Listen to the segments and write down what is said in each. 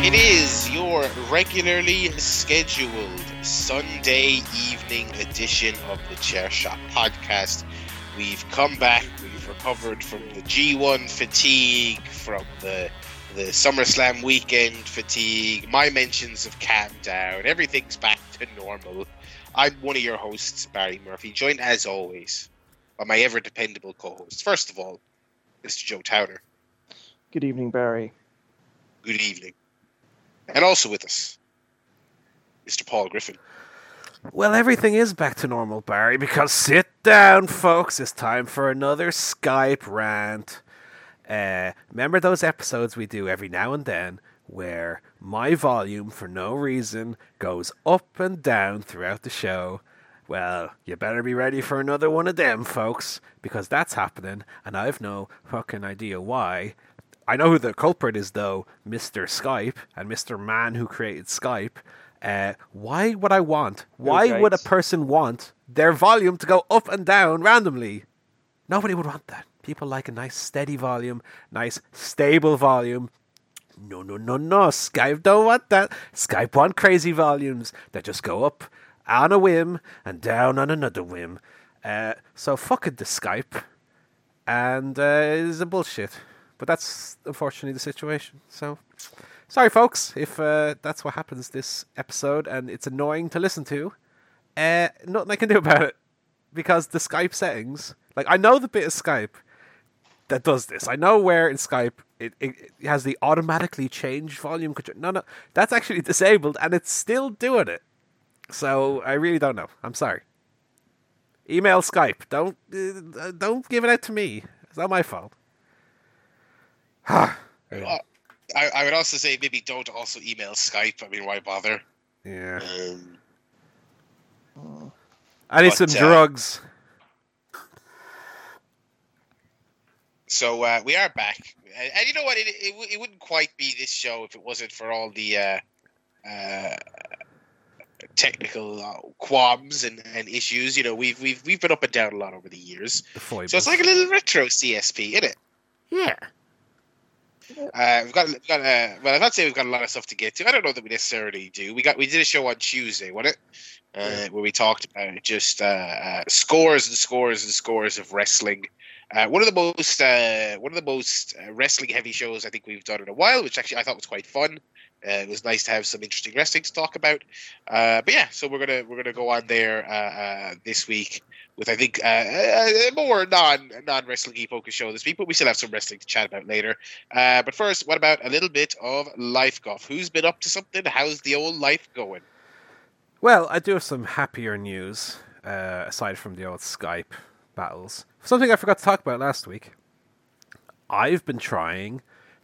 It is your regularly scheduled Sunday evening edition of the Chair Shot podcast. We've come back, we've recovered from the G1 fatigue, from the the SummerSlam weekend fatigue. My mentions have calmed down. Everything's back to normal. I'm one of your hosts, Barry Murphy, joined as always by my ever dependable co host. First of all, Mr. Joe Towner. Good evening, Barry. Good evening. And also with us, Mr. Paul Griffin. Well, everything is back to normal, Barry, because sit down, folks. It's time for another Skype rant. Uh, remember those episodes we do every now and then where my volume, for no reason, goes up and down throughout the show? Well, you better be ready for another one of them, folks, because that's happening, and I've no fucking idea why. I know who the culprit is, though Mr. Skype and Mr. Man who created Skype. Uh, why would I want? Why would a person want their volume to go up and down randomly? Nobody would want that. People like a nice steady volume, nice stable volume. No, no, no, no. Skype don't want that. Skype want crazy volumes that just go up on a whim and down on another whim. Uh, so fuck it, the Skype, and uh, it's a bullshit. But that's unfortunately the situation. So sorry, folks, if uh, that's what happens this episode and it's annoying to listen to. Uh, nothing I can do about it because the Skype settings, like I know the bit of Skype that does this. I know where in Skype it, it, it has the automatically change volume control. No, no, that's actually disabled and it's still doing it. So I really don't know. I'm sorry. Email Skype. Don't uh, don't give it out to me. It's not my fault. uh, I, I would also say maybe don't also email Skype. I mean, why bother? Yeah. Um, I need but, some uh, drugs. so uh, we are back, and, and you know what? It, it, it wouldn't quite be this show if it wasn't for all the uh, uh, technical uh, qualms and, and issues. You know, we've we've we've been up and down a lot over the years. The. So it's like a little retro CSP, isn't it? yeah. Uh, we've got, we've got uh, well, I'm not saying we've got a lot of stuff to get to. I don't know that we necessarily do. We got we did a show on Tuesday, wasn't it? Uh, Where we talked about just uh, uh, scores and scores and scores of wrestling. Uh, one of the most uh, one of the most uh, wrestling heavy shows I think we've done in a while, which actually I thought was quite fun. Uh, it was nice to have some interesting wrestling to talk about. Uh, but yeah, so we're gonna we're gonna go on there uh, uh, this week with I think uh, a, a more non non wrestling focused show this week, but we still have some wrestling to chat about later. Uh, but first, what about a little bit of life guff? Who's been up to something? How's the old life going? Well, I do have some happier news uh, aside from the old Skype battles. Something I forgot to talk about last week. I've been trying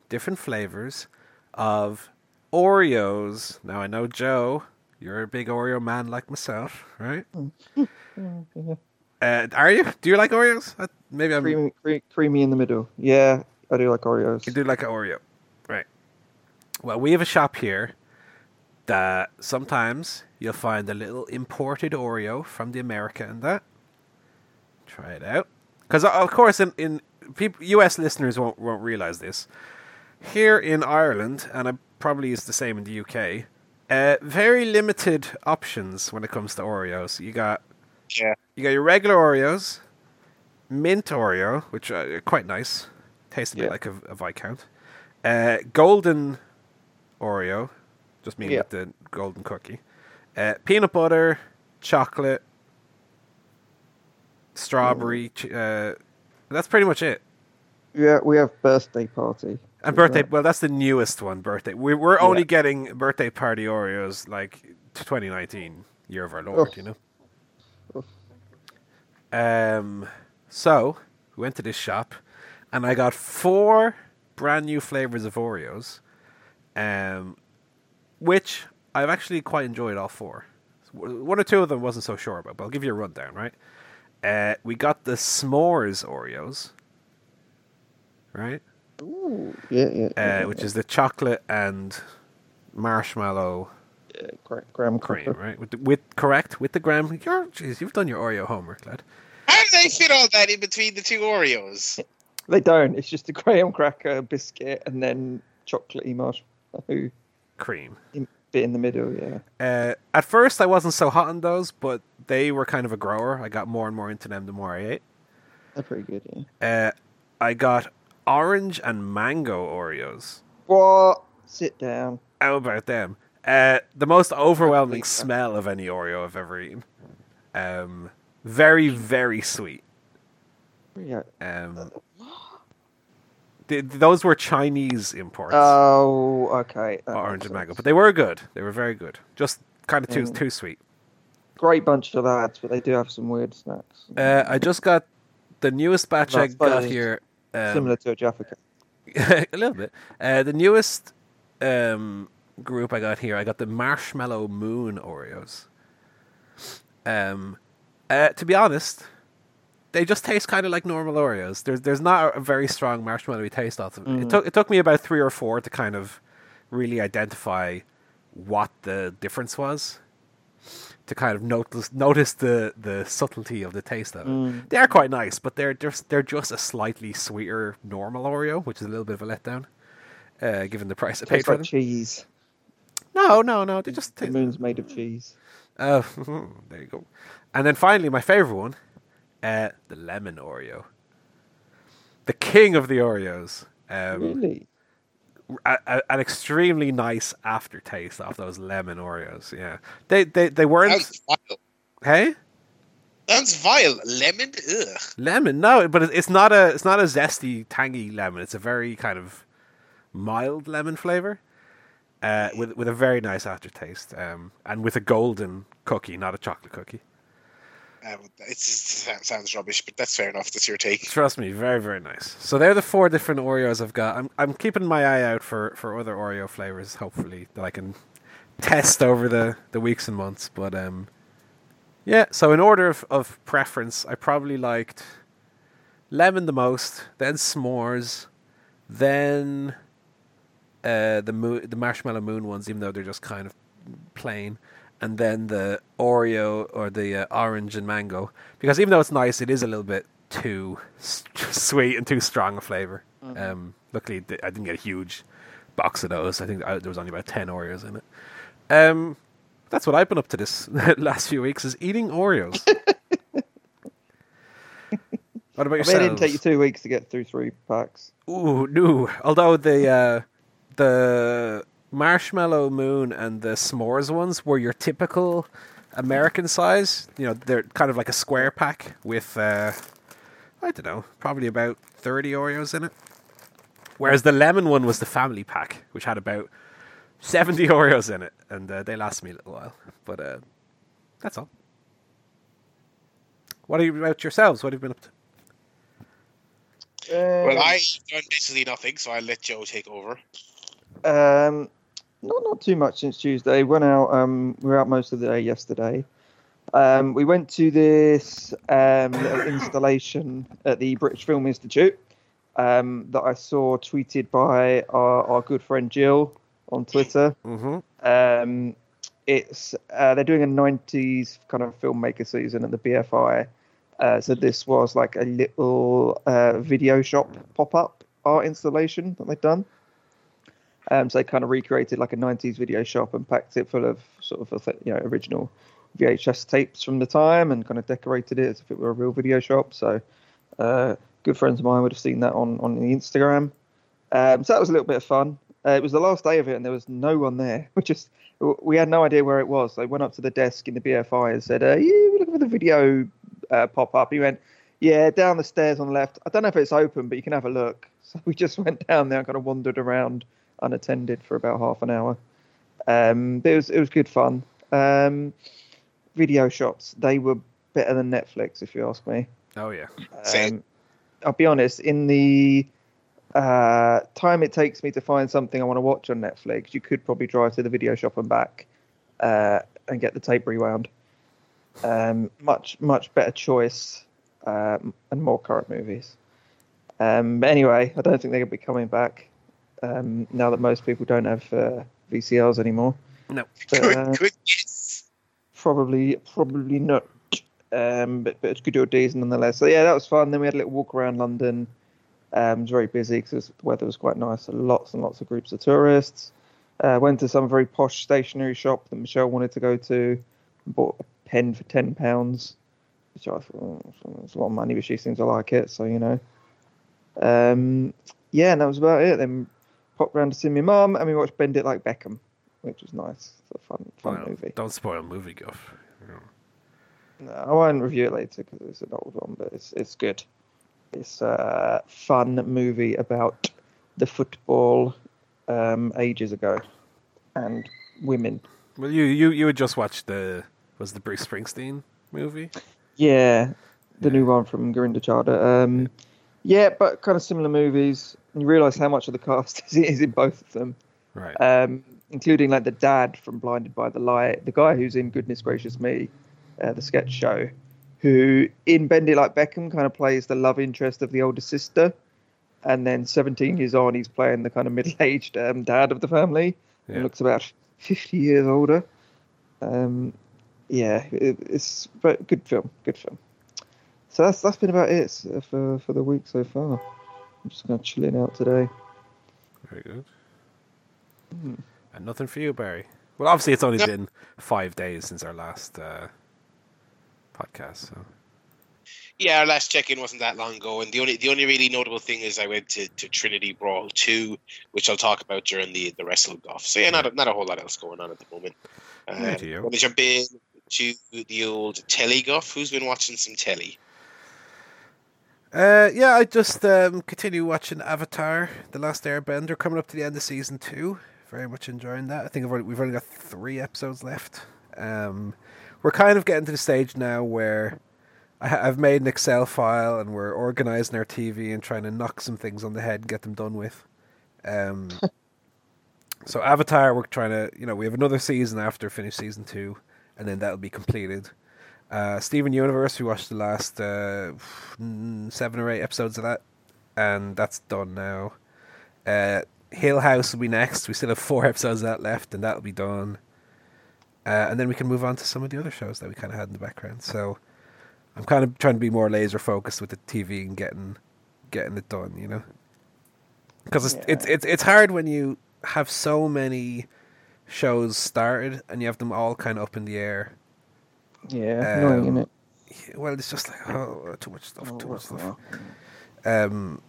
different flavors of Oreos. Now I know Joe, you're a big Oreo man like myself, right? Uh, are you? Do you like Oreos? Maybe I'm. Creamy, creamy in the middle. Yeah, I do like Oreos. You do like an Oreo, right? Well, we have a shop here that sometimes you'll find a little imported Oreo from the America and that. Try it out, because of course, in in people, U.S. listeners won't won't realize this. Here in Ireland, and it probably is the same in the UK. Uh, very limited options when it comes to Oreos. You got Yeah. you got your regular Oreos, mint Oreo, which are quite nice, Tastes a bit Yeah. like a, a Viscount. Uh, golden Oreo, just mean Yeah. with the golden cookie. Uh, peanut butter, chocolate, strawberry. ch- Uh, that's pretty much it. Yeah, we have birthday party. And birthday, well, that's the newest one. Birthday. We, we're only Yeah. getting birthday party Oreos like 2019, year of our Lord. You know. Um. So we went to this shop, and I got four brand new flavors of Oreos, um, which I've actually quite enjoyed all four. One or two of them wasn't so sure about, but I'll give you a rundown. Right. Uh, we got the s'mores Oreos. Right. Ooh, yeah, yeah. yeah, uh, which is the chocolate and marshmallow yeah, gra- graham cream, cracker. right? With the, with correct with the graham. You're, jeez, you've done your Oreo homework, lad. How do they fit all that in between the two Oreos? They don't. It's just a graham cracker, biscuit, and then chocolatey marshmallow Cream. bit in the middle. Yeah. Uh, at first, I wasn't so hot on those, but they were kind of a grower. I got more and more into them the more I ate. They're pretty good. Yeah. Uh, I got orange and mango Oreos. What? Sit down. How about them? Uh, the most overwhelming smell of any Oreo I've ever eaten. Um, very, very sweet. Yeah. Um, th- those were Chinese imports, Oh, okay. that orange makes and mango, sense. but they were good. They were very good. Just kind of too Mm. too sweet. Great bunch of lads, but they do have some weird snacks. Uh, I just got the newest batch I That's got funny. here. Um, Similar to a Jaffa Cake. a little bit. Uh, the newest um, group I got here, I got the Marshmallow Moon Oreos. Um, uh, to be honest, they just taste kind of like normal Oreos. There's there's not a very strong marshmallowy taste off them. It Mm. took it took me about three or four to kind of really identify what the difference was. To kind of notice notice the, the subtlety of the taste of it. Mm. They are quite nice, but they're just they're just a slightly sweeter normal Oreo, which is a little bit of a letdown, uh, given the price I paid for like them. cheese. No, no, no, they just The moon's made of cheese. Oh, there you go. And then finally, my favorite one, uh, the lemon Oreo, the king of the Oreos. Um, really? A, a, an extremely nice aftertaste of those lemon Oreos. Yeah, they they they weren't. Hey, Sounds vile. Lemon? Ugh. lemon? No, but it's not a it's not a zesty, tangy lemon. It's a very kind of mild lemon flavor, uh, with with a very nice aftertaste, um, and with a golden cookie, not a chocolate cookie. Um, it sounds rubbish, but that's fair enough. That's your take. Trust me, very very nice. So they're the four different Oreos I've got. I'm I'm keeping my eye out for for other Oreo flavors. Hopefully that I can test over the the weeks and months. But um, yeah. So in order of of preference, I probably liked lemon the most, then s'mores, then uh the moon the marshmallow moon ones, even though they're just kind of plain. And then the Oreo or the uh, orange and mango, because even though it's nice, it is a little bit too sweet and too strong a flavor. Um, luckily, th- I didn't get a huge box of those. I think I, there was only about ten Oreos in it. Um, that's what I've been up to this last few weeks is eating Oreos. what about I mean, yourself? it didn't take you two weeks to get through three packs. Ooh, no. Although the uh, the marshmallow moon and the s'mores ones were your typical American size. You know, they're kind of like a square pack with uh, I don't know, probably about thirty Oreos in it. Whereas the lemon one was the family pack, which had about seventy Oreos in it, and uh, they last me a little while. But uh, that's all. What are you about yourselves? What have you been up to? Well, Um, I've done basically nothing, so I'll let Joe take over. Um, not not too much since Tuesday. Went out. Um, we were out most of the day yesterday. Um, we went to this um, installation at the British Film Institute um, that I saw tweeted by our, our good friend Jill on Twitter. Mm-hmm. Um, it's uh, they're doing a '90s kind of filmmaker season at the BFI. Uh, so this was like a little uh, video shop pop-up art installation that they'd done. Um, so they kind of recreated like a '90s video shop and packed it full of sort of you know original VHS tapes from the time and kind of decorated it as if it were a real video shop. So uh, good friends of mine would have seen that on on the Instagram. Um, so that was a little bit of fun. Uh, it was the last day of it, and there was no one there. We just we had no idea where it was. They went up to the desk in the BFI and said, "Yeah, we're looking for the video uh, pop up." He went, "Yeah, down the stairs on the left. I don't know if it's open, but you can have a look." So we just went down there and kind of wandered around unattended for about half an hour. Um, but it was it was good fun. Um, video shops they were better than Netflix, if you ask me. Oh yeah. Same. Um, I'll be honest, in the uh, time it takes me to find something I want to watch on Netflix, you could probably drive to the video shop and back uh, and get the tape rewound. Um, much, much better choice um, and more current movies. Um, but anyway, I don't think they're going to be coming back um, now that most people don't have uh, VCRs anymore. No. But, Good, uh, good guess. probably, probably not. Um, but, but it's good to do nonetheless. So yeah, that was fun. Then we had a little walk around London. Um, it was very busy because the weather was quite nice. So lots and lots of groups of tourists. Uh, went to some very posh stationery shop that Michelle wanted to go to. Bought a pen for ten pounds, which I thought oh, it's a lot of money, but she seems to like it. So you know, um, yeah, and that was about it. Then popped round to see my mum, and we watched Bend It Like Beckham, which was nice. It's a fun, fun Well, movie. Don't spoil movie guff. No, I won't review it later because it's an old one, but it's it's good. It's a fun movie about the football um, ages ago and women. Well, you you you had just watched the was the Bruce Springsteen movie. Yeah, the new one from Gurinder Chadha. Um, yeah, but kind of similar movies. And you realise how much of the cast is, is in both of them, Right. um, including like the dad from Blinded by the Light, the guy who's in Goodness Gracious Me, uh, the sketch show, who in Bend It Like Beckham kind of plays the love interest of the older sister, and then 17 years on, he's playing the kind of middle-aged um, dad of the family. Yeah. He looks about 50 years older. Um, yeah, it, it's but good film, good film. So that's that's been about it uh, for for the week so far. I'm just gonna chilling out today. Very good. Hmm. And nothing for you, Barry. Well, obviously, it's only Yep. been five days since our last uh, podcast. So Yeah, our last check-in wasn't that long ago, and the only the only really notable thing is I went to, to Trinity Brawl two, which I'll talk about during the the wrestle guff. So yeah, not a, not a whole lot else going on at the moment. Um, Right, you. Want to jump in to the old telly guff? Who's been watching some telly? Uh, yeah, I just um, continue watching Avatar: The Last Airbender, coming up to the end of season two. Very much enjoying that. I think already, we've only got three episodes left. Um, we're kind of getting to the stage now where I, I've made an Excel file and we're organizing our TV and trying to knock some things on the head and get them done with. Um, so Avatar, we're trying to, you know, we have another season after finish season two, and then that'll be completed. Uh, Steven Universe, we watched the last uh, mm, seven or eight episodes of that, and that's done now. Uh, Hill House will be next. We still have four episodes of that left, and that'll be done. Uh, and then we can move on to some of the other shows that we kind of had in the background. So I'm kind of trying to be more laser focused with the TV and getting getting it done, you know. Because it's, Yeah. it's it's it's hard when you have so many shows started and you have them all kind of up in the air. Yeah, annoying, Um, isn't it? Well, it's just like oh, too much stuff, Oh, too much stuff. that? Um,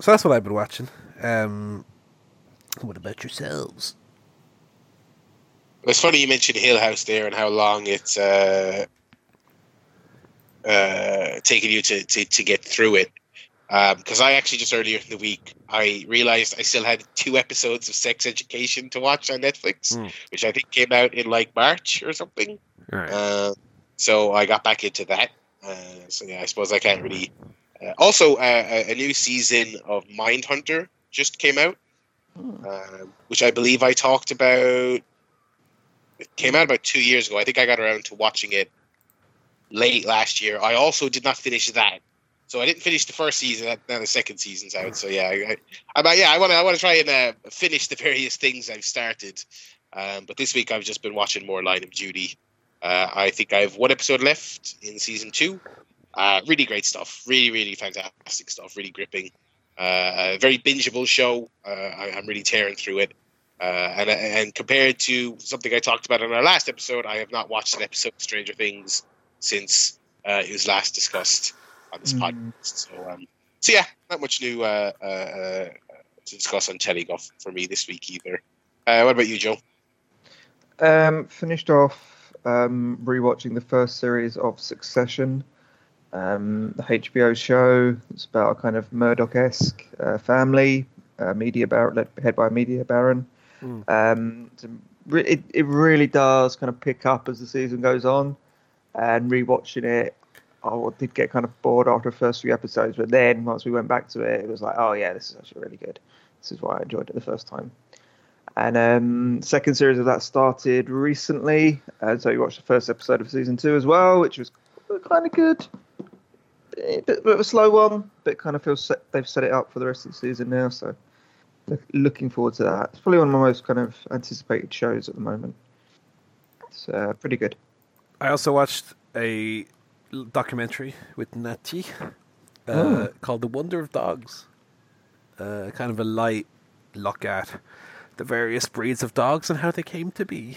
so that's what I've been watching. Um, what about yourselves? It's funny you mentioned Hill House there and how long it's uh, uh, taken you to, to, to get through it. Because I actually just earlier in the week I realized I still had two episodes of Sex Education to watch on Netflix, Hmm. which I think came out in like March or something. All right. Uh, so I got back into that. Uh, so yeah, I suppose I can't really. Uh, also, uh, a a new season of Mindhunter just came out, Hmm. um, which I believe I talked about. It came out about two years ago. I think I got around to watching it late last year. I also did not finish that, so I didn't finish the first season. Now the second season's out. So yeah, I, I, I yeah, I want to I want to try and uh, finish the various things I've started. Um, but this week I've just been watching more Line of Duty. Uh, I think I have one episode left in season two. Uh, really great stuff. Really, really fantastic stuff. Really gripping. Uh, very bingeable show. Uh, I, I'm really tearing through it. Uh, and and compared to something I talked about in our last episode, I have not watched an episode of Stranger Things since uh, it was last discussed on this Mm. podcast. So, um, so yeah, not much new uh, uh, uh, to discuss on Telly Guff for me this week either. Uh, what about you, Joe? Um, finished off um, rewatching the first series of Succession, um, the HBO show. It's about a kind of Murdoch-esque uh, family, uh, media bar- led head by a media baron. Hmm. Um, a it it really does kind of pick up as the season goes on, and rewatching it. I did get kind of bored after the first few episodes, but then once we went back to it, it was like, oh yeah, this is actually really good. This is why I enjoyed it the first time. And um, second series of that started recently, and so you watched the first episode of season two as well, which was kind of good. a bit, bit of a slow one, but kind of feels set, they've set it up for the rest of the season now. So look, looking forward to that. It's probably one of my most kind of anticipated shows at the moment. It's uh, pretty good. I also watched a documentary with Nati uh, Oh. called "The Wonder of Dogs." Uh, kind of a light look at the various breeds of dogs and how they came to be,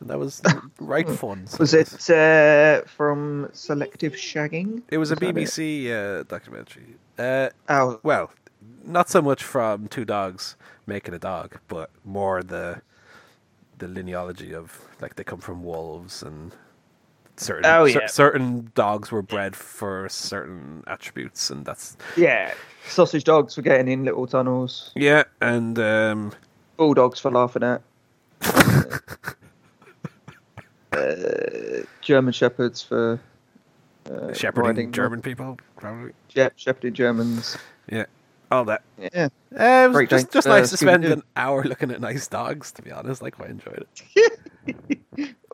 and that was right fun. So Was it uh, from Selective Shagging? It was a Was it? BBC uh, documentary. Uh, Oh, well, not so much from two dogs making a dog, but more the the linealogy of like they come from wolves and certain Oh, cer- yeah. certain dogs were bred for certain attributes, and that's yeah. Sausage dogs for getting in little tunnels. yeah, and um, Bulldogs for laughing at. uh, German shepherds for uh, shepherding riding- German people probably. Yeah, shepherding Germans. Yeah, all that. Yeah. Uh, it was Great just, just nice to spend an hour looking at nice dogs. To be honest, like I enjoyed it.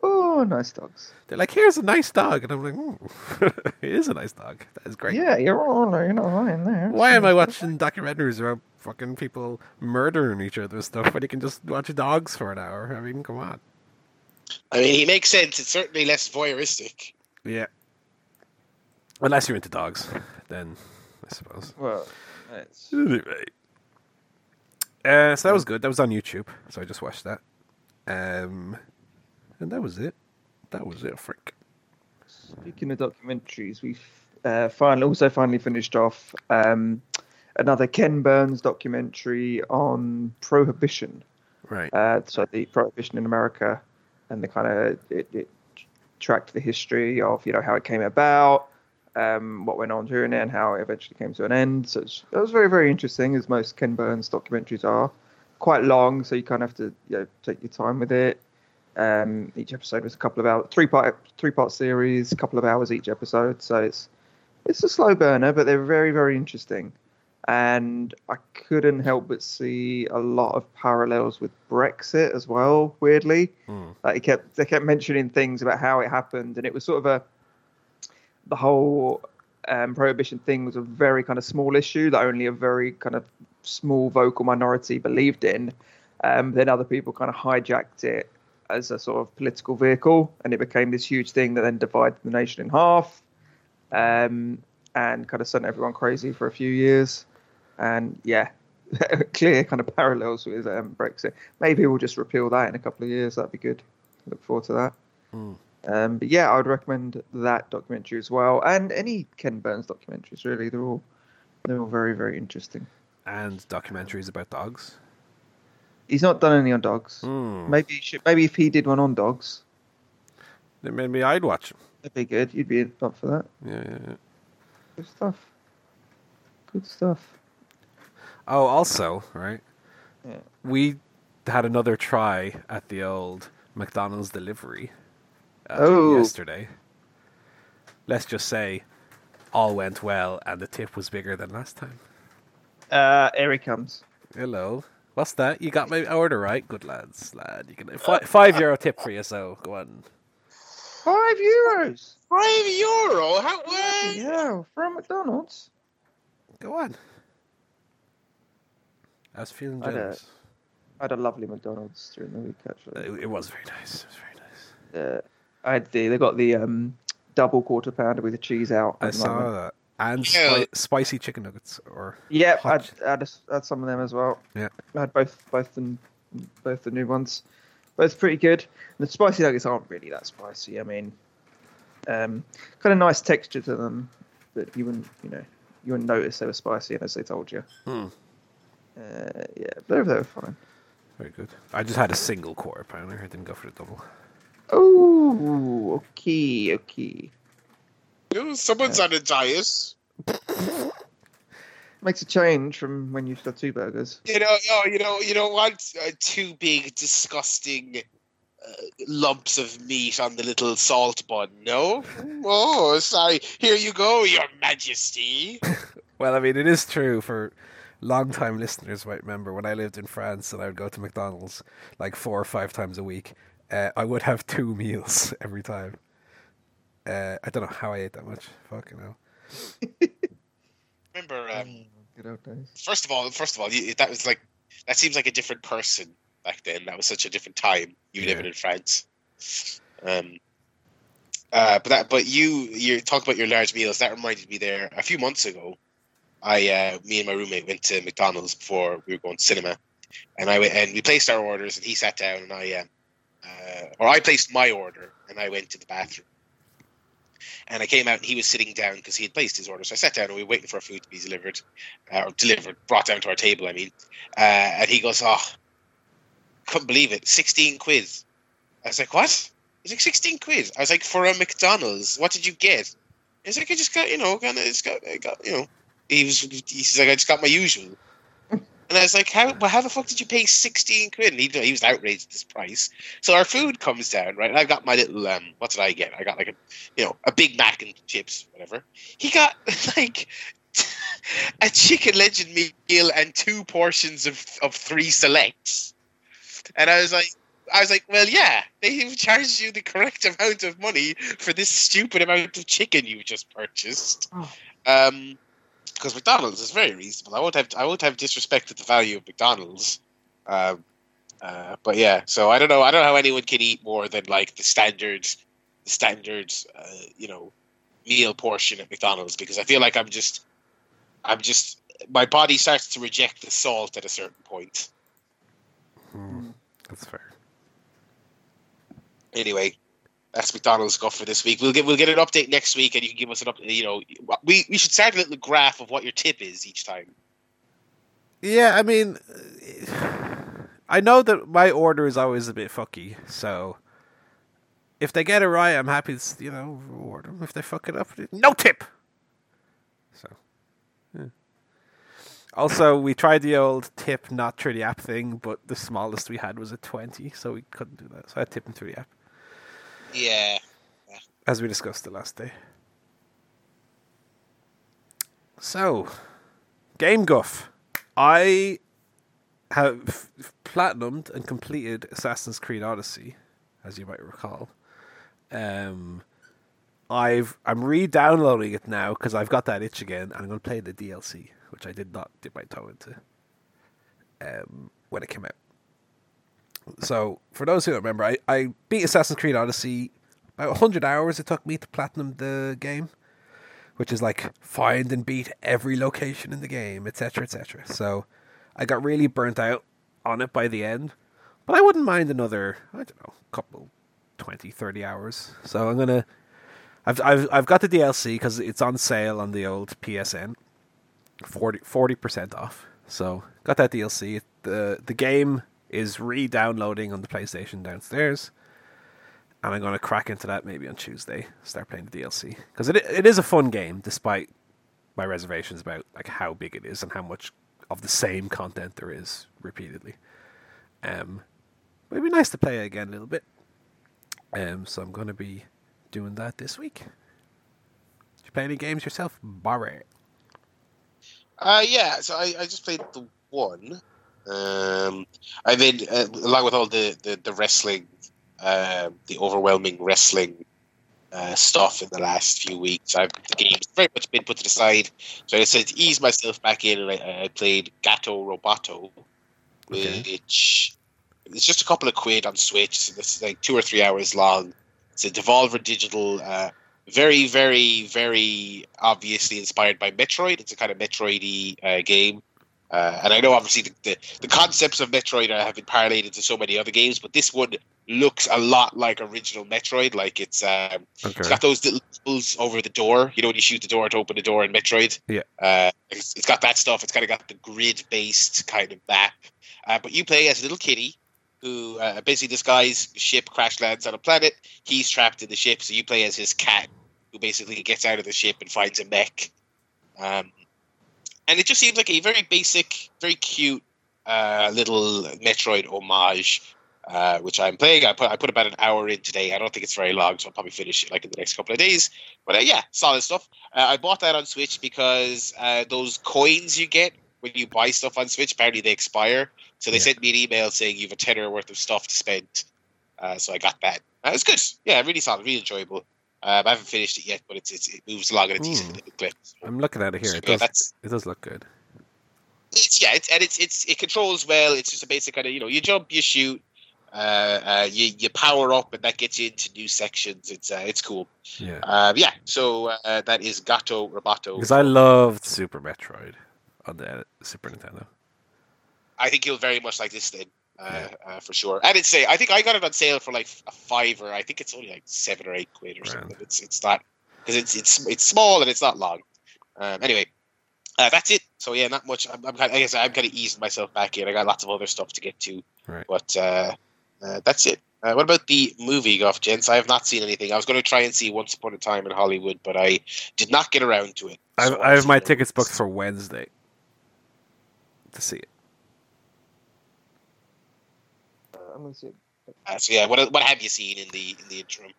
oh, nice dogs. They're like, "Here's a nice dog," and I'm like, "Hmm, "It is a nice dog. That is great." Yeah, you're all you're not lying there. Why am I watching documentaries about fucking people murdering each other and stuff when you can just watch dogs for an hour? I mean, come on. I mean, he makes sense. It's certainly less voyeuristic. Yeah. Unless you're into dogs, then I suppose. Well, it's Anyway. Uh, so that was good. That was on YouTube, so I just watched that. Um, and that was it. That was it, Frank. Speaking of documentaries, we've uh, finally also finally finished off um, another Ken Burns documentary on prohibition. Right. Uh, so the prohibition in America, and the kind of it, it tracked the history of you know how it came about, um, what went on during it, and how it eventually came to an end. So it was very very interesting, as most Ken Burns documentaries are. Quite long, so you kind of have to you know, take your time with it. Um, each episode was a couple of hours, three part three part series, a couple of hours each episode. So it's it's a slow burner, but they're very very interesting. And I couldn't help but see a lot of parallels with Brexit as well. Weirdly, Mm. like he kept they kept mentioning things about how it happened, and it was sort of a the whole um, prohibition thing was a very kind of small issue that only a very kind of small vocal minority believed in. Um, then other people kind of hijacked it as a sort of political vehicle, and it became this huge thing that then divided the nation in half, um, and kind of sent everyone crazy for a few years. And yeah, clear kind of parallels with um, Brexit. Maybe we'll just repeal that in a couple of years. That'd be good. Look forward to that. Mm. Um, but yeah, I would recommend that documentary as well, and any Ken Burns documentaries. Really, they're all they're all very very interesting. And documentaries about dogs. He's not done any on dogs. Mm. Maybe he should, maybe if he did one on dogs, Then Maybe I'd watch him. that'd be good. You'd be up for that. Yeah, yeah, yeah. Good stuff. Good stuff. Oh, also, right? Yeah. We had another try at the old McDonald's delivery uh, Oh. yesterday. Let's just say all went well and the tip was bigger than last time. Uh, here he comes. Hello. What's that? You got my order right? Good lads, lad. You can fi- five euro tip for you, so go on. Five euros. Five euro? How? What? Yeah, from McDonald's. Go on. I was feeling I don't- generous. I had a lovely McDonald's during the week actually. It, it was very nice. It was very nice. Uh, I had the they got the um, double quarter pounder with the cheese out. I saw lemon. that. And spi- spicy chicken nuggets, or Yeah, I Hot. had, I had, a- had some of them as well. Yeah. I had both both the both the new ones. Both pretty good. The spicy nuggets aren't really that spicy. I mean, um, kind of nice texture to them, but you wouldn't you know you wouldn't notice they were spicy unless they told you. Hmm. Uh, yeah, they were, they were fine. very good. I just had a single quarter pounder. I didn't go for the double. Oh, okay, okay. You know, someone's on a diet. Makes a change from when you've to have two burgers. You know, no, you know, you don't want uh, two big, disgusting uh, lumps of meat on the little salt bun. No. Oh, sorry. Here you go, Your Majesty. Well, I mean, it is true for long-time listeners might remember when I lived in France and I would go to McDonald's like four or five times a week. Uh, I would have two meals every time. Uh, I don't know how I ate that much. Fucking hell. Remember, um, good old days. first of all, first of all, you, that was like that seems like a different person back then. That was such a different time. You Yeah. living in France. Um, uh, but that, but you, you talk about your large meals. That reminded me there a few months ago. I, uh, me and my roommate went to McDonald's before we were going to cinema, and I went and we placed our orders, and he sat down, and I, um, uh, or I placed my order, and I went to the bathroom. And I came out, and he was sitting down because he had placed his order. So I sat down, and we were waiting for our food to be delivered, uh, or delivered, brought down to our table. I mean, uh, and he goes, "Oh, couldn't believe it, sixteen quid." I was like, "What?" He's like, 16 quid. I was like, "For a McDonald's, what did you get?" He's like, "I just got, you know, kind of, it's got, I got, you know." He was, he's like, "I just got my usual." And I was like, "How? But how the fuck did you pay sixteen quid?" And he, he was outraged at this price. So our food comes down, right? And I've got my little um, what did I get? I got like a, you know, a Big Mac and chips, whatever. He got like a chicken legend meal and two portions of of three selects. And I was like, I was like, well, yeah, they have charged you the correct amount of money for this stupid amount of chicken you just purchased. Oh. Um, because McDonald's is very reasonable. I won't have I won't have disrespected the value of McDonald's. Um, uh, but yeah, so I don't know. I don't know how anyone can eat more than like the standards, the standards, uh, you know, meal portion at McDonald's because I feel like I'm just, I'm just, my body starts to reject the salt at a certain point. Hmm, that's fair. Anyway, that's McDonald's stuff for this week. We'll get we'll get an update next week, and you can give us an update. You know, we we should start a little graph of what your tip is each time. Yeah, I mean, I know that my order is always a bit fucky, so if they get it right, I'm happy to, you know, reward them. If they fuck it up, no tip! So, yeah. Also, we tried the old tip not through the app thing, but the smallest we had was a 20, so we couldn't do that. So I tipped them through the app, Yeah, as we discussed the last day. So, Game Guff. I have platinumed and completed Assassin's Creed Odyssey, as you might recall. Um, I've I'm re-downloading it now because I've got that itch again, and I'm going to play the DLC, which I did not dip my toe into um, when it came out. So, for those who don't remember, I, I beat Assassin's Creed Odyssey about 100 hours it took me to platinum the game, which is like find and beat every location in the game, etc., etc. So, I got really burnt out on it by the end, but I wouldn't mind another, I don't know, couple 20, 30 hours. So, I'm going to I've I've I've got the DLC because it's on sale on the old PSN, 40 percent off. So got that DLC. the The game is re-downloading on the PlayStation downstairs, and I'm gonna crack into that maybe on Tuesday. Start playing the DLC because it it is a fun game, despite my reservations about like how big it is and how much of the same content there is repeatedly. Um, it'd be nice to play again a little bit. Um, so I'm gonna be doing that this week. Did you play any games yourself, Barry? Uh, yeah, so I, I just played the one. Um, I mean, uh, along with all the the, the wrestling, uh, the overwhelming wrestling uh, stuff in the last few weeks. I've the game's very much been put to the side, so I said to ease myself back in, and I, I played Gato Roboto, Okay. which it's just a couple of quid on Switch. So this is like two or three hours long. It's a Devolver Digital. Uh, very, very, very obviously inspired by Metroid. It's a kind of Metroidy uh, game. Uh, and I know obviously the, the, the concepts of Metroid have been parlayed into so many other games, but this one looks a lot like original Metroid. Like it's um, it's Okay. got those little tools over the door. You know when you shoot the door to open the door in Metroid. Yeah. Uh, it's, it's got that stuff. It's kind of got the grid based kind of map. Uh, but you play as a little kitty who uh, basically this guy's ship crash lands on a planet. He's trapped in the ship, so you play as his cat who basically gets out of the ship and finds a mech. Um, and it just seems like a very basic, very cute uh, little Metroid homage, uh, which I'm playing. I put I put about an hour in today. I don't think it's very long, so I'll probably finish it like in the next couple of days. But uh, yeah, solid stuff. Uh, I bought that on Switch because uh, those coins you get when you buy stuff on Switch apparently they expire. So they Yeah. sent me an email saying you have a tenner worth of stuff to spend. Uh, so I got that. Uh, it was good. Yeah, really solid, really enjoyable. Um, I haven't finished it yet, but it's, it's it moves along at a decent Mm. clip. So, I'm looking at it here. so, It yeah, does. It does look good. it's yeah, it's, and it's it's it controls well. It's just a basic kind of you know you jump, you shoot, uh, uh, you you power up, and that gets you into new sections. It's uh, it's cool. Yeah. Uh, yeah, so uh, that is Gato Roboto. Because I loved Super Metroid on the Super Nintendo. I think you'll very much like this thing. Uh, uh, for sure, and it's say I think I got it on sale for like a fiver. I think it's only like seven or eight quid or Grand. something. It's it's not because it's it's it's small and it's not long. Um, anyway, uh, that's it. So yeah, not much. I'm, I'm kind of, I guess I'm kind of easing myself back in. I got lots of other stuff to get to, Right. but uh, uh, that's it. Uh, what about the movie, Guff Gents? I have not seen anything. I was going to try and see Once Upon a Time in Hollywood, but I did not get around to it. I have, So I have my tickets booked for Wednesday to see it. Uh, I'm gonna see it. Uh, so yeah, what what have you seen in the in the interim?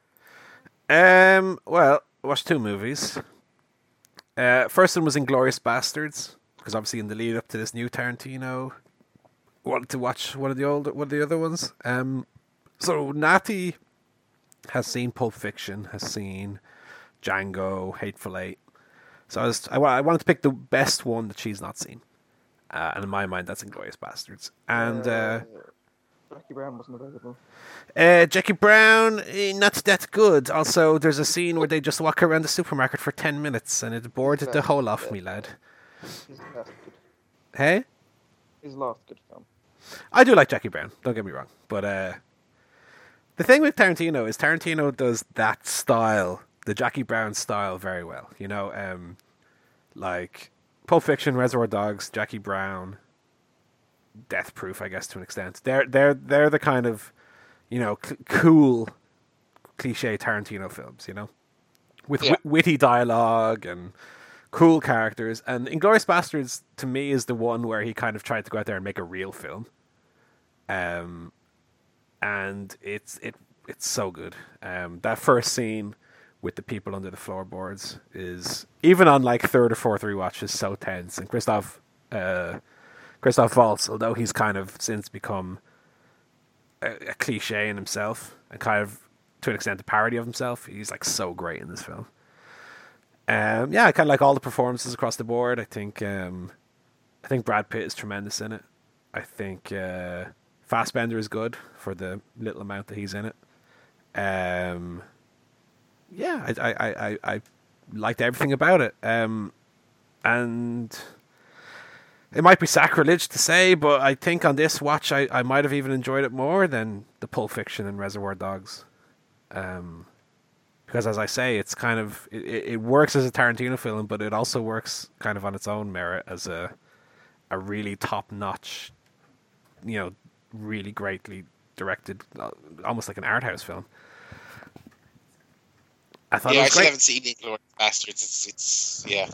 Um. Well, I watched two movies. Uh, first one was Inglourious Basterds because obviously in the lead up to this new Tarantino, wanted to watch one of the old one of the other ones. Um. So Natty has seen Pulp Fiction, has seen Django, Hateful Eight. So I was I, I wanted to pick the best one that she's not seen, uh, and in my mind that's Inglourious Basterds. And uh, Jackie Brown wasn't available. uh, Jackie Brown, eh, not that good. Also, there's a scene where they just walk around the supermarket for 10 minutes and it bored the whole off me, lad. His last good, Hey? his last good film. I do like Jackie Brown, don't get me wrong. But uh, the thing with Tarantino is Tarantino does that style, the Jackie Brown style, very well. You know, um, like Pulp Fiction, Reservoir Dogs, Jackie Brown, Death Proof, I guess to an extent. They're they're they're the kind of you know c- cool cliche Tarantino films. You know, with Yeah. wit- witty dialogue and cool characters. And Inglourious Basterds to me is the one where he kind of tried to go out there and make a real film. Um, and it's it it's so good. Um, that first scene with the people under the floorboards is even on like third or fourth rewatch is so tense. And Christoph uh, Christoph Waltz, although he's kind of since become a, a cliche in himself and kind of to an extent a parody of himself, he's like so great in this film. Um, yeah, I kind of like all the performances across the board. I think um, I think Brad Pitt is tremendous in it. I think uh, Fassbender is good for the little amount that he's in it. Um, yeah, I, I, I, I, liked everything about it. Um, and it might be sacrilege to say, but I think on this watch, I, I might have even enjoyed it more than the Pulp Fiction and Reservoir Dogs. Um, because as I say, it's kind of it, it works as a Tarantino film, but it also works kind of on its own merit as a a really top notch, you know, really greatly directed, uh, almost like an art house film. I thought yeah, it I still haven't seen Inglourious Bastards. It's it's yeah.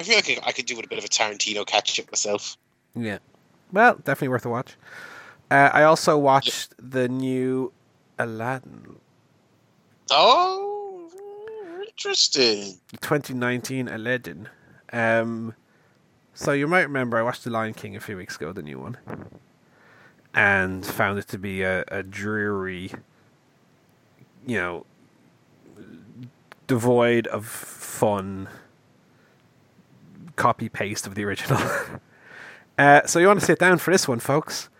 I feel like I could do with a bit of a Tarantino catch up myself. Yeah. Well, definitely worth a watch. Uh, I also watched the new Aladdin, Oh, interesting. 2019 Aladdin. Um, so you might remember I watched The Lion King a few weeks ago, the new one, and found it to be a, a dreary, you know, devoid of fun copy paste of the original. uh, so you want to sit down for this one, folks.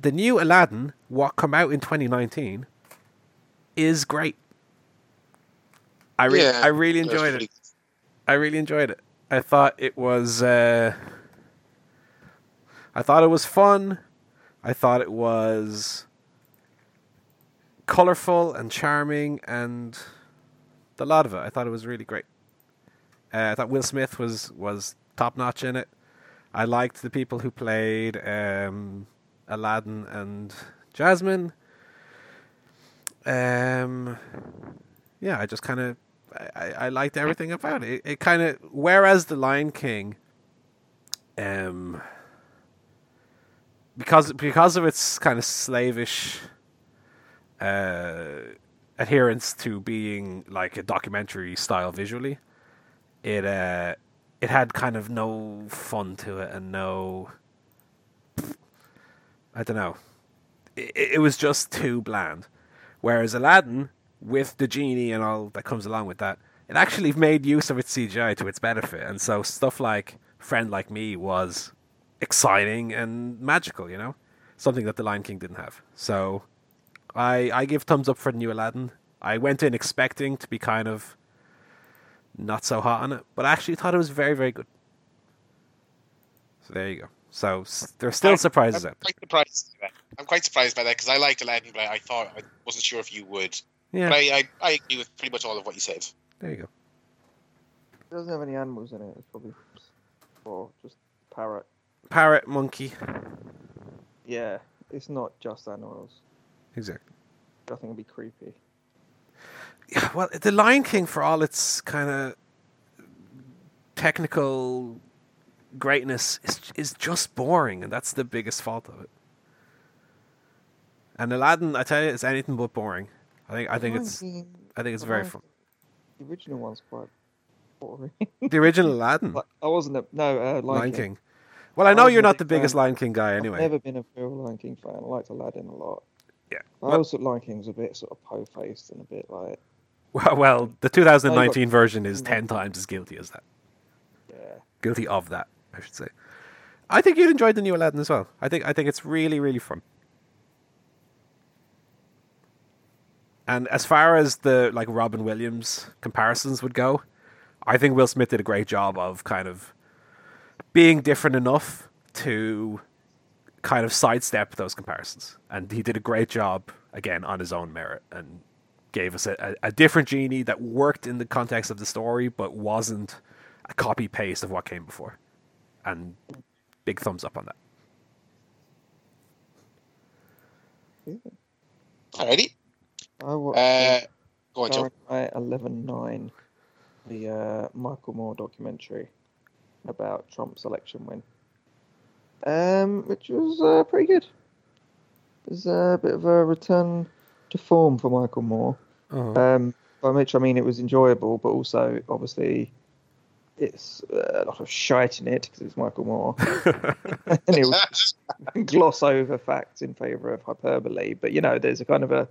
The new Aladdin, what come out in 2019, is great. I really, Yeah, I really enjoyed it. pretty- I really enjoyed it. I thought it was. Uh, I thought it was fun. I thought it was colorful and charming, and the lot of it. I thought it was really great. Uh, I thought Will Smith was was top notch in it. I liked the people who played um, Aladdin and Jasmine. Um, yeah, I just kind of I, I, liked everything about it. It, it kind of whereas the Lion King, um, because because of its kind of slavish uh, adherence to being like a documentary style visually, it uh it had kind of no fun to it and no I don't know. It, it was just too bland. Whereas Aladdin with the genie and all that comes along with that, it actually made use of its CGI to its benefit. And so stuff like Friend Like Me was exciting and magical, you know? Something that The Lion King didn't have. So I I give thumbs up for the new Aladdin. I went in expecting to be kind of not so hot on it, but I actually thought it was very, very good. So there you go. So s- there's still I'm- surprises I'm out there. quite surprised. by that. I'm quite surprised by that because I liked Aladdin, but I, I thought I wasn't sure if you would. Yeah, But I, I, I agree with pretty much all of what you said. there you go. It doesn't have any animals in it. It's probably or just parrot. Parrot, monkey. Yeah, it's not just animals. Exactly. I think it'd be creepy. Yeah, well, The Lion King, for all its kind of technical greatness, is is just boring, and that's the biggest fault of it. And Aladdin, I tell you, it's anything but boring. I think I think it's I think it's very fun. The original one's quite boring. The original Aladdin, I wasn't a no uh, Lion, Lion King. King. Well, I know wasn't you're not the biggest fan. Lion King guy anyway. I've never been a real Lion King fan. I liked Aladdin a lot. Yeah. I Well- also Lion King's a bit sort of po-faced and a bit like Well, well, the 2019 version is mm. ten times as guilty as that. yeah. Guilty of that, I should say. I think you'd enjoy the new Aladdin as well. I think I think it's really really fun. And as far as the like Robin Williams comparisons would go, I think Will Smith did a great job of kind of being different enough to kind of sidestep those comparisons. And he did a great job again on his own merit and gave us a, a, a different genie that worked in the context of the story but wasn't a copy paste of what came before. And big thumbs up on that. Alrighty. I watched Uh, go on, Joe. Fahrenheit 11.9, the uh, Michael Moore documentary about Trump's election win, um, which was uh, pretty good. It was a bit of a return to form for Michael Moore. Um, by which I mean it was enjoyable, but also obviously it's uh, a lot of shite in it because it's Michael Moore, and it was gloss over facts in favour of hyperbole. But you know, there's a kind of a,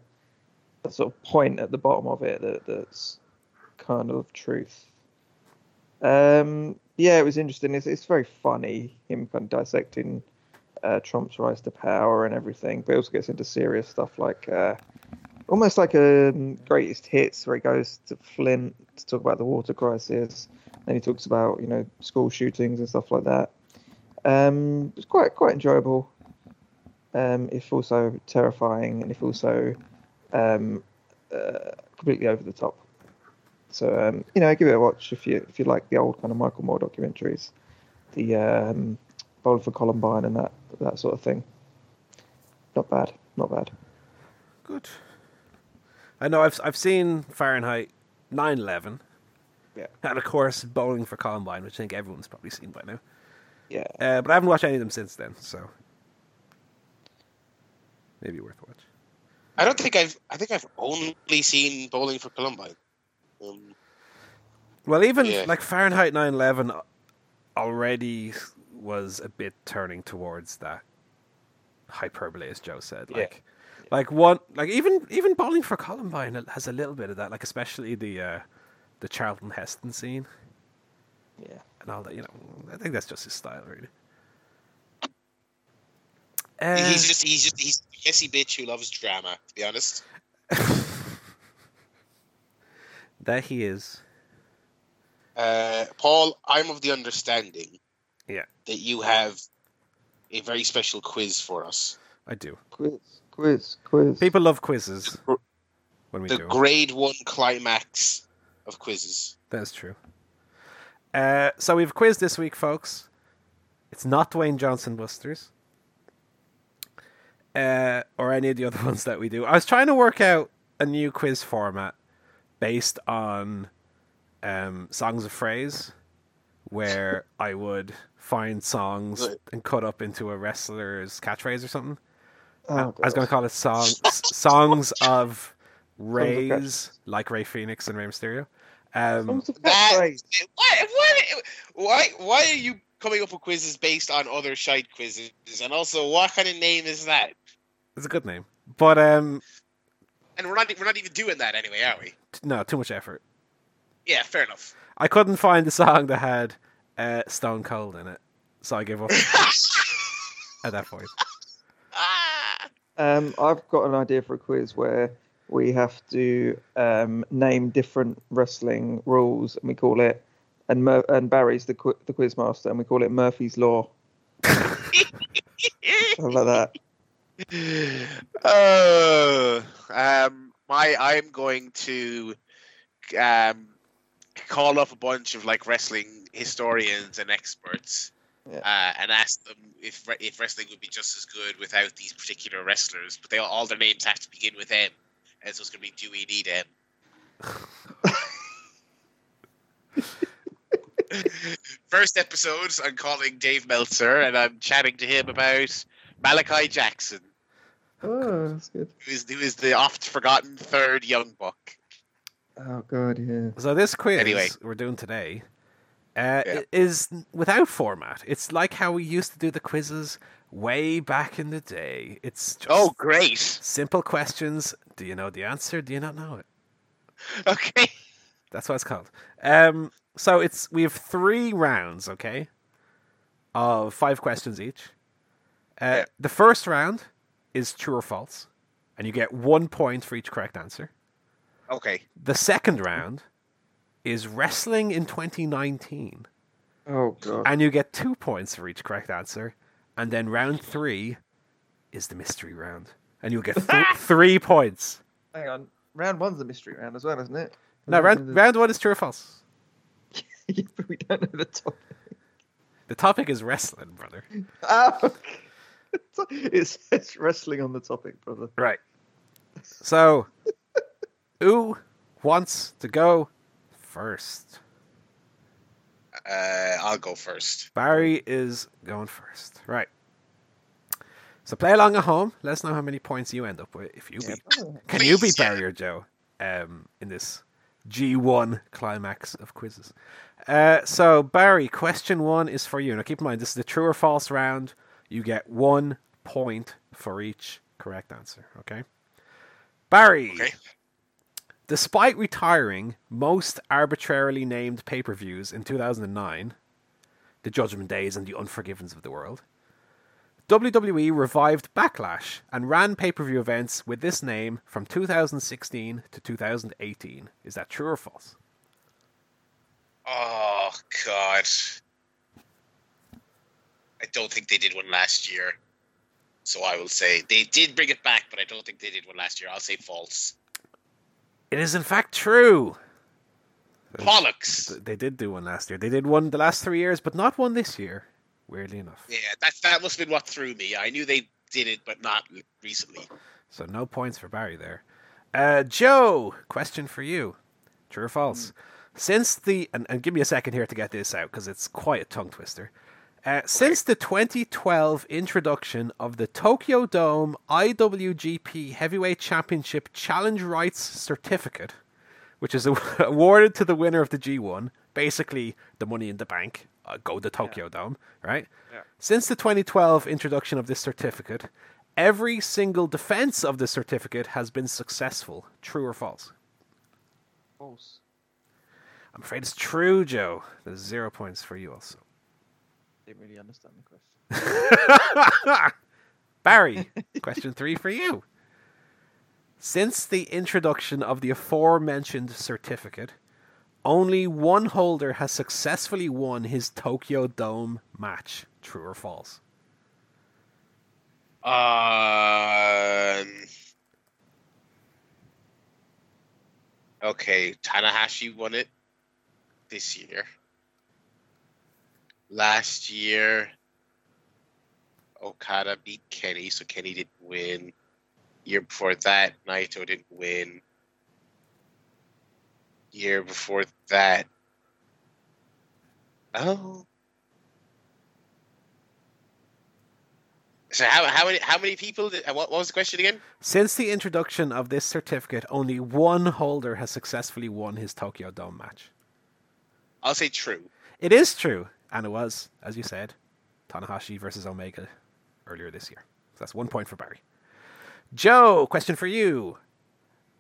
a sort of point at the bottom of it that that's kind of truth. Um, yeah, it was interesting. It's it's very funny him kind of dissecting uh, Trump's rise to power and everything, but also gets into serious stuff like. Uh, almost like a um, greatest hits where he goes to Flint to talk about the water crisis. Then he talks about you know school shootings and stuff like that. Um, it's quite quite enjoyable. Um, if also terrifying, and if also um, uh, completely over the top. So um, you know, give it a watch if you if you like the old kind of Michael Moore documentaries, the um, Bowling for Columbine and that that sort of thing. Not bad, not bad. Good. I know I've I've seen Fahrenheit 9/11. Yeah. And of course, Bowling for Columbine, which I think everyone's probably seen by now. Yeah. Uh, but I haven't watched any of them since then, so maybe worth a watch. I don't think I've. I think I've only seen Bowling for Columbine. Um, Well, even Yeah. like Fahrenheit 9/11 already was a bit turning towards that hyperbole, as Joe said. Yeah. Like, like one, like even even Bowling for Columbine has a little bit of that. Like especially the uh, the Charlton Heston scene Yeah. and all that. You know, I think that's just his style, really. Uh, he's just he's just he's a messy bitch who loves drama. To be honest, there he is. uh, Paul, I'm of the understanding. That you have a very special quiz for us. I do. Quiz, quiz, quiz. People love quizzes when we The do. 'em. grade one climax of quizzes. That's true. Uh, so we've a quiz this week, folks. It's not Dwayne Johnson Busters. Uh, or any of the other ones that we do. I was trying to work out a new quiz format based on um, songs of phrase, where I would find songs Right. and cut up into a wrestler's catchphrase or something. Oh, I was going to call it song, s- songs of Rays, like Ray Phoenix and Rey Mysterio. Um, Songs That- catchphrase. Why, why, why, why are you coming up with quizzes based on other shite quizzes? And also, what kind of name is that? It's a good name. But um And we're not we're not even doing that anyway, are we? T- No, too much effort. Yeah, fair enough. I couldn't find the song that had uh, Stone Cold in it, so I gave up at that point. Um, I've got an idea for a quiz where we have to um, name different wrestling rules, and we call it. And Mur- and Barry's the qu- the quiz master, and we call it Murphy's Law. How about that? Oh, um, my I'm going to um call up a bunch of like wrestling historians and experts, Yeah. uh, and ask them if if wrestling would be just as good without these particular wrestlers. But they all, their names have to begin with M, and so it's going to be Dewey Need M. First episode, I'm calling Dave Meltzer, and I'm chatting to him about Malachi Jackson. Oh, that's good. who is who is the oft forgotten third young buck. Oh god, yeah. So this quiz Anyway. we're doing today uh, Yeah. is without format. It's like how we used to do the quizzes way back in the day. It's just Oh, great! simple questions. Do you know the answer? Do you not know it? Okay, That's what it's called. Um, so it's we have three rounds, okay, of five questions each. Uh, Yeah. The first round is true or false, and you get one point for each correct answer. Okay. The second round is wrestling in 2019, Oh god. and you get two points for each correct answer. And then round three is the mystery round, and you'll get th- three points. Hang on. Round one's the mystery round as well, isn't it? No, round, round one is true or false. Yeah, but we don't know the topic. The topic is wrestling, brother. Oh, it says wrestling on the topic, brother. Right. So, who wants to go first? Uh, I'll go first. Barry is going first. Right. So play along at home. Let us know how many points you end up with if you beat. Can you beat yeah. Barry or Joe um, in this G1 climax of quizzes? Uh, so Barry, question one is for you. Now keep in mind this is the true or false round. You get one point for each correct answer. Okay. Barry. Okay. Despite retiring most arbitrarily named pay per views in 2009, the Judgment Days and the Unforgivens of the world, WWE revived Backlash and ran pay per view events with this name from 2016 to 2018. Is that true or false? Oh God, I don't think they did one last year. So I will say they did bring it back, but I don't think they did one last year. I'll say false. It is in fact true. Bollocks. They did do one last year. They did one the last three years, but not one this year. Weirdly enough. Yeah, that that must have been what threw me. I knew they did it, but not recently. So no points for Barry there. Uh, Joe, question for you. True or false? Since the and, and give me a second here to get this out because it's quite a tongue twister. Uh, since the 2012 introduction of the Tokyo Dome IWGP Heavyweight Championship Challenge Rights Certificate, which is awarded to the winner of the G1, basically the money in the bank, uh, go to Tokyo Dome, right? Yeah. Since the 2012 introduction of this certificate, every single defense of the certificate has been successful. True or false? False. I'm afraid it's true, Joe. There's zero points for you also. Didn't really understand the question. Barry, question three for you. Since the introduction of the aforementioned certificate, only one holder has successfully won his Tokyo Dome match. True or false? Um. Okay, Tanahashi won it this year. Last year, Okada beat Kenny, so Kenny didn't win. Year before that, Naito didn't win. Year before that, oh. So how how many how many people? Did, what, what was the question again? Since the introduction of this certificate, only one holder has successfully won his Tokyo Dome match. I'll say true. It is true, and it was, as you said, Tanahashi versus Omega earlier this year. So that's one point for Barry. Joe, question for you.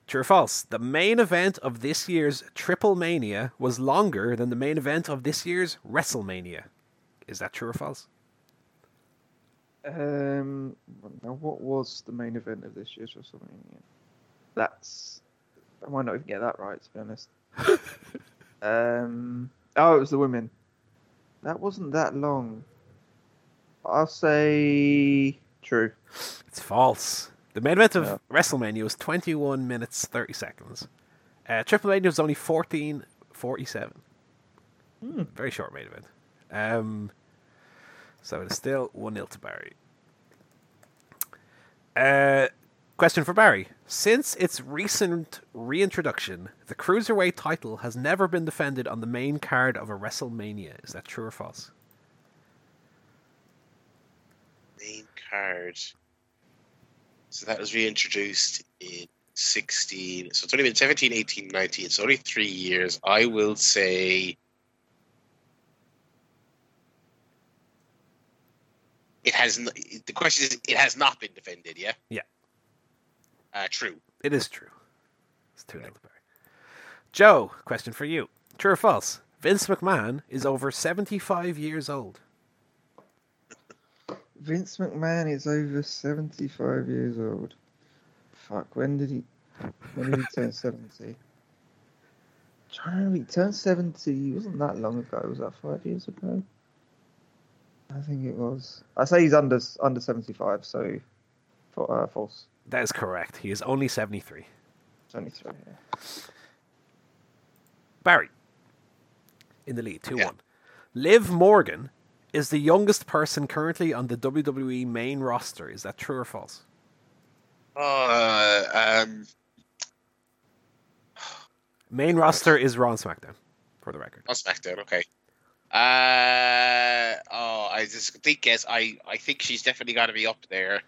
True or false? The main event of this year's Triple Mania was longer than the main event of this year's WrestleMania. Is that true or false? Um, now what was the main event of this year's WrestleMania? That's I might not even get that right to be honest. um, oh, it was the women. That wasn't that long. I'll say true. It's false. The main event of Yeah. WrestleMania was 21 minutes 30 seconds. Uh, Triple Mania was only 14.47. Hmm. Very short main event. Um, so it is still 1 0 to Barry. Uh, question for Barry. Since its recent reintroduction, the Cruiserweight title has never been defended on the main card of a WrestleMania. Is that true or false? Main card. So that was reintroduced in 16. So it's only been 17, 18, 19. So only three years. I will say. It has. n- The question is, it has not been defended, yeah? Yeah. Uh, true. It is true. It's 2 0 to Barry. Joe, question for you. True or false? Vince McMahon is over 75 years old. Vince McMahon is over seventy-five years old. Fuck, when did he? When did he turn seventy? Trying to remember, he turned seventy. Wasn't that long ago? Was that five years ago? I think it was. I say he's under under seventy-five, so for uh, false. That is correct. He is only 73. Seventy-three. Yeah. Barry, in the lead, 2 1. Liv Morgan is the youngest person currently on the WWE main roster. Is that true or false? Uh, um, Main roster is Raw and SmackDown, for the record. on SmackDown, okay. Uh, oh, I just think guess I I think she's definitely got to be up there,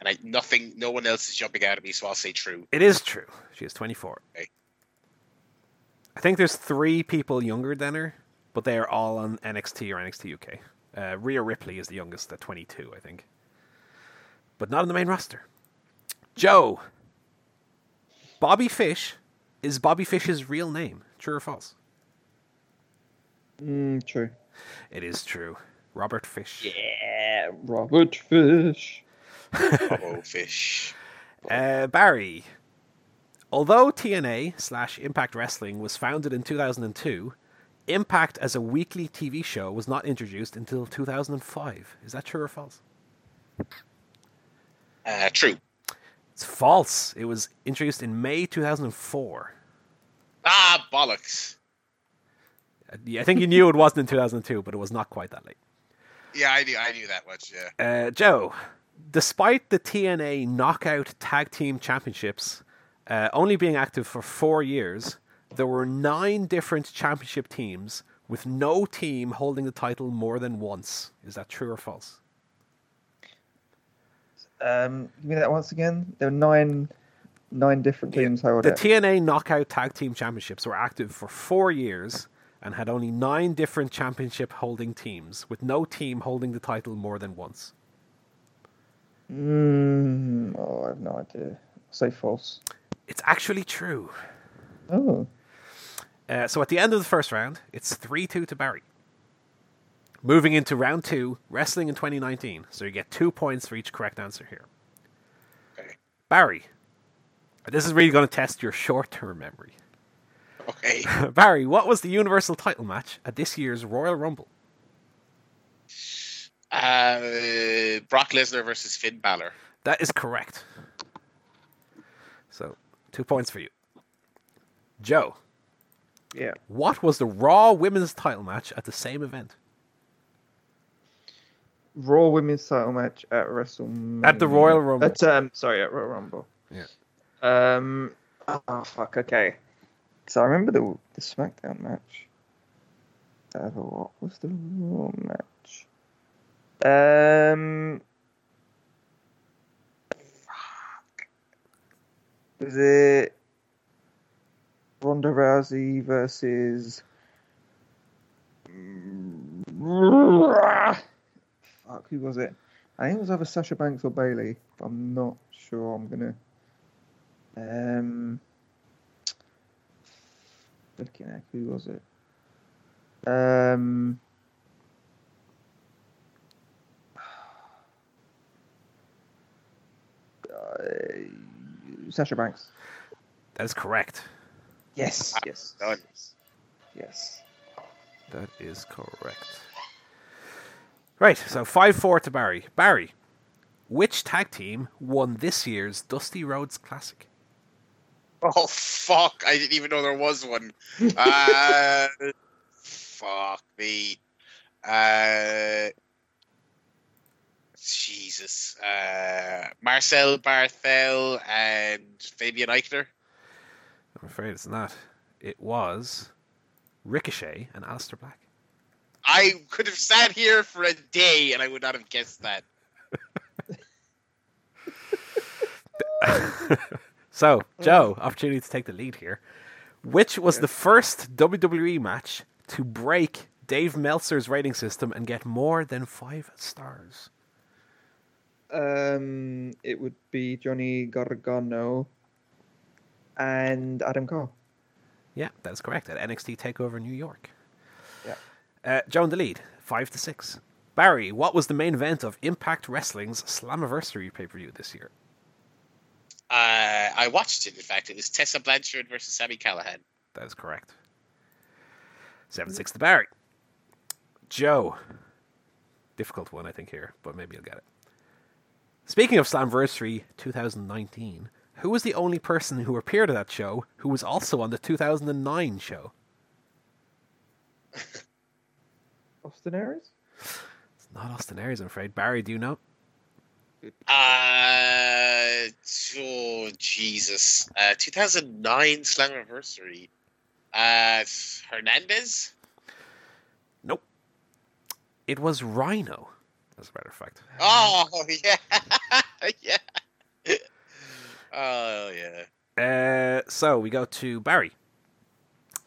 and I nothing, no one else is jumping out at me, so I'll say true. It is true. She is 24. Okay. I think there's three people younger than her, but they are all on NXT or NXT UK. Uh, Rhea Ripley is the youngest at 22, I think. But not on the main roster. Joe. Bobby Fish is Bobby Fish's real name. True or false? Mm, true. It is true. Robert Fish. Yeah, Robert Fish. Oh, fish. Uh, Barry. Although TNA slash Impact Wrestling was founded in 2002, Impact as a weekly TV show was not introduced until 2005. Is that true or false? Uh, true. It's false. It was introduced in May 2004. Ah, bollocks. Uh, I think you knew it wasn't in 2002, but it was not quite that late. Yeah, I knew, I knew that much. Yeah. Uh, Joe, despite the TNA Knockout Tag Team Championships uh, only being active for four years, there were nine different championship teams with no team holding the title more than once. Is that true or false? Um, give me that once again. There were nine, nine different teams. How The it? TNA Knockout Tag Team Championships were active for four years and had only nine different championship holding teams, with no team holding the title more than once. Mm, oh, I have no idea. say false. It's actually true. Oh, Uh, so at the end of the first round, it's 3 2 to Barry. Moving into round two, wrestling in 2019. So you get two points for each correct answer here. Okay. Barry, this is really going to test your short term memory. Okay. Barry, what was the Universal title match at this year's Royal Rumble? Uh, Brock Lesnar versus Finn Balor. That is correct. So, two points for you. Joe, yeah. what was the Raw Women's title match at the same event? Raw Women's Title match at WrestleMania. At the Royal Rumble. At, um, sorry, at Royal Rumble. Yeah. Um. Oh fuck. Okay. So I remember the the SmackDown match. Uh, what was the Raw match? Um. Fuck. Was it Ronda Rousey versus? Fuck, who was it? I think it was either Sasha Banks or Bayley. I'm not sure. I'm gonna. Um. looking at who was it? Um, Sasha Banks. That is correct. Yes, yes, Done. yes. That is correct. Right, so 5 4 to Barry. Barry, which tag team won this year's Dusty Rhodes Classic? Oh fuck! I didn't even know there was one. Uh, fuck me. Uh, Jesus. Uh, Marcel Barthel and Fabian Aichner. I'm afraid it's not. It was Ricochet and Aleister Black. I could have sat here for a day and I would not have guessed that. so, Joe, opportunity to take the lead here. Which was the first WWE match to break Dave Meltzer's rating system and get more than five stars? Um, it would be Johnny Gargano and Adam Cole. Yeah, that's correct. At NXT Takeover New York. Yeah. Uh, Joe in the lead, five to six. Barry, what was the main event of Impact Wrestling's Slammiversary pay per view this year? Uh, I watched it. In fact, it was Tessa Blanchard versus Sami Callihan. That is correct. Seven six to Barry. Joe, difficult one I think here, but maybe you'll get it. Speaking of Slammiversary 2019, who was the only person who appeared at that show who was also on the 2009 show? Austin Aries? It's not Austin Aries, I'm afraid. Barry, do you know? Uh, oh Jesus! Uh, 2009 Slammiversary. Uh, Hernandez. Nope. It was Rhino, as a matter of fact. Oh yeah, yeah. Oh yeah. Uh, so we go to Barry.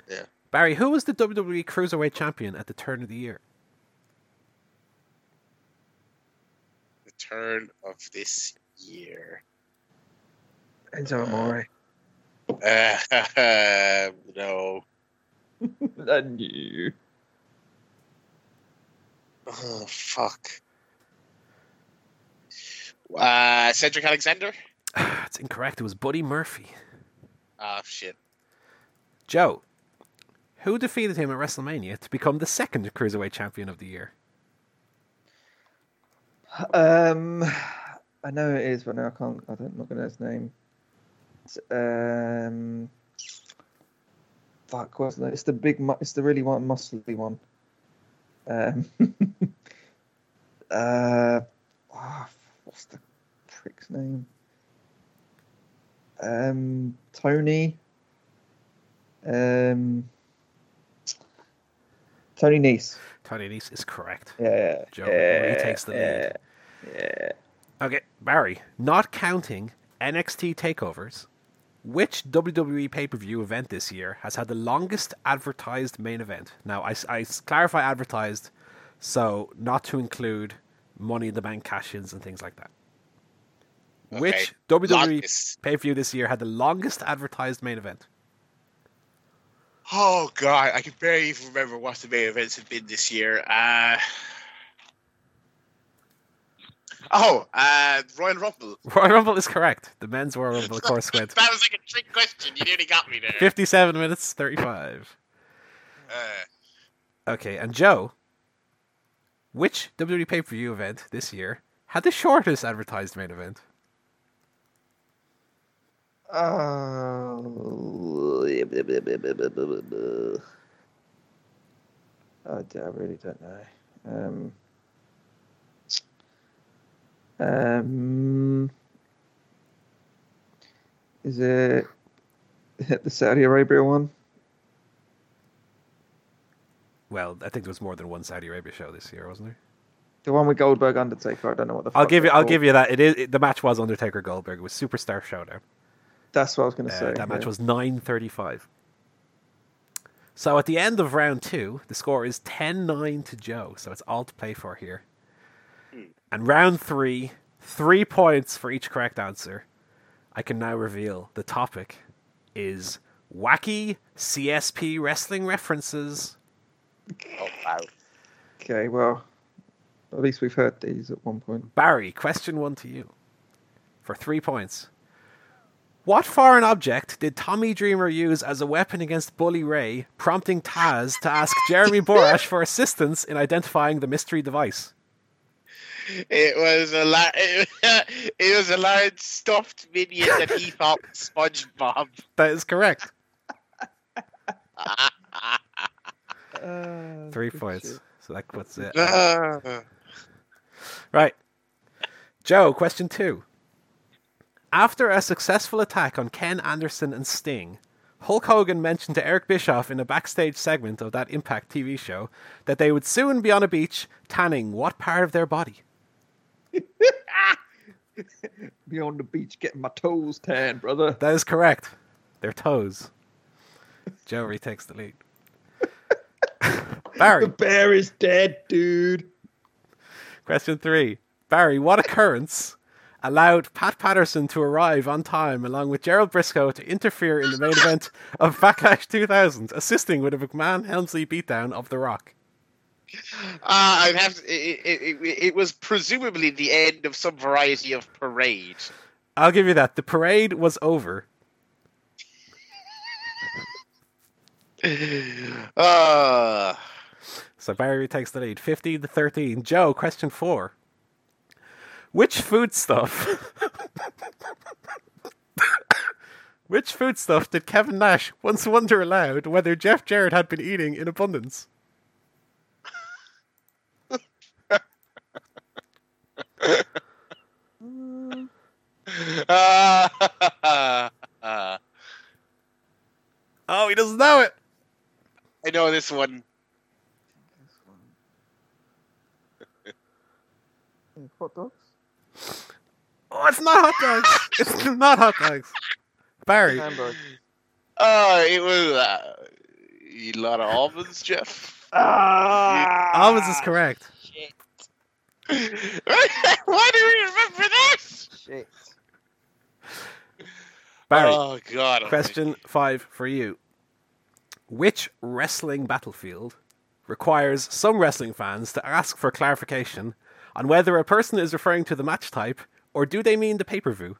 Yeah. Barry, who was the WWE Cruiserweight Champion at the turn of the year? The turn of this year. Enzo Amore. Uh, no. I knew. Oh fuck. Uh, Cedric Alexander. it's incorrect. It was Buddy Murphy. Oh shit. Joe, who defeated him at WrestleMania to become the second Cruiserweight Champion of the year? Um, I know it is, but no, I can't. I don't, I'm not going to know his name. It's, um, fuck, wasn't it? It's the big. mu- It's the really one, muscly one. Um, uh, ah, what's the prick's name? Um, Tony. Um, Tony Nese. Tony Nese is correct. Yeah, Joe yeah, retakes the lead. yeah, yeah. Okay, Barry, not counting NXT takeovers, which WWE pay per view event this year has had the longest advertised main event? Now, I, I clarify advertised, so not to include Money in the Bank cash ins and things like that. Which WWE Longest. pay per view this year had the longest advertised main event? Oh god, I can barely even remember what the main events have been this year. Uh, oh, uh, Royal Rumble. Royal Rumble is correct. The men's Royal Rumble, of course, went that was like a trick question. You nearly got me there. 57 minutes 35. Uh, Okay, and Joe, which WWE pay per view event this year had the shortest advertised main event? Oh, I really don't know. Um, um, is it the Saudi Arabia one? Well, I think there was more than one Saudi Arabia show this year, wasn't there? The one with Goldberg Undertaker. I don't know what the. I'll give you. I'll called. give you that. It is it, the match was Undertaker Goldberg. It was Superstar Showdown. That's what I was going to Uh, say. that match yeah. was nine thirty five. So at the end of round two, the score is 10-9 to Joe. So it's all to play for here. And round three, three points for each correct answer. I can now reveal the topic is Wacky CSP wrestling references. Oh wow. Okay, well, at least we've heard these at one point. Barry, question one to you. For three points. What foreign object did Tommy Dreamer use as a weapon against Bully Ray, prompting Taz to ask Jeremy Borash for assistance in identifying the mystery device? It was a la- it was a large stuffed minion that he thought was SpongeBob. That is correct. Uh, Three points. shit. So that puts it. Ah. Right. Joe, question two. After a successful attack on Ken Anderson and Sting, Hulk Hogan mentioned to Eric Bischoff in a backstage segment of that Impact TV show that they would soon be on a beach tanning what part of their body? Be on the beach getting my toes tan, brother. That is correct. Their toes. Joe retakes the lead. Barry, The bear is dead, dude. question three. Barry, what occurrence allowed Pat Patterson to arrive on time along with Gerald Brisco to interfere in the main event of Backlash 2000, assisting with a McMahon Helmsley beatdown of The Rock? Uh, I'd have to, it, it, it, it was presumably the end of some variety of parade. I'll give you that. The parade was over. Uh, So Barry takes the lead. 15 to 13. Joe, question four. Which foodstuff? Which foodstuff did Kevin Nash once wonder aloud whether Jeff Jarrett had been eating in abundance? Oh, he doesn't know it. I know this one. Hot dogs? Oh, it's not hot dogs. it's not hot dogs. Barry, Hamburg. Uh, it was uh, eat a lot of almonds, Jeff. Ah! almonds is correct. Shit. Why do we remember this? Shit. Barry, Oh God! question five for you. Which wrestling battlefield requires some wrestling fans to ask for clarification on whether a person is referring to the match type or do they mean the pay per view?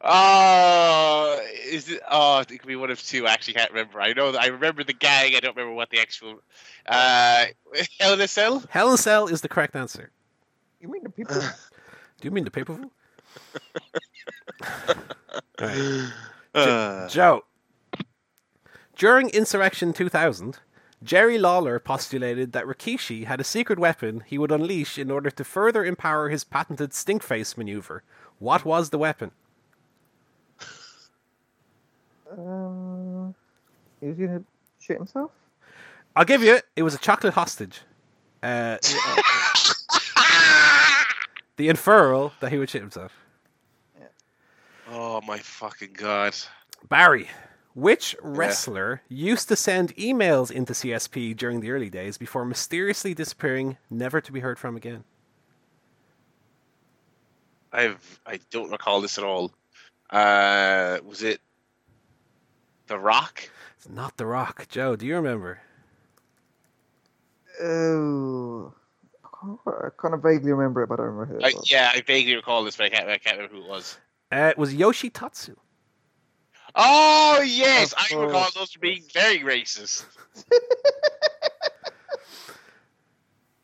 Oh, is it? Oh, it could be one of two. I actually can't remember. I know. I remember the gang. I don't remember what the actual. Uh, Hell in a Cell. Hell in a Cell is the correct answer. You mean the people? Do you mean the pay per view? Alright. Uh, Joe. During Insurrection 2000, Jerry Lawler postulated that Rikishi had a secret weapon he would unleash in order to further empower his patented stinkface maneuver. What was the weapon? um, he was gonna shit himself. I'll give you it. It was a chocolate hostage. Uh, the inferral that he would shit himself. oh my fucking god! Barry, which wrestler used to send emails into CSP during the early days before mysteriously disappearing, never to be heard from again? I've I don't recall this at all. Uh, was it The Rock? It's not The Rock. Joe, do you remember? Oh, I kind of vaguely remember it, but I don't remember who. I, It was. yeah, I vaguely recall this, but I can't. I can't remember who it was. Uh, it was Yoshi Tatsu. Oh yes, Of I recall course. those being very racist.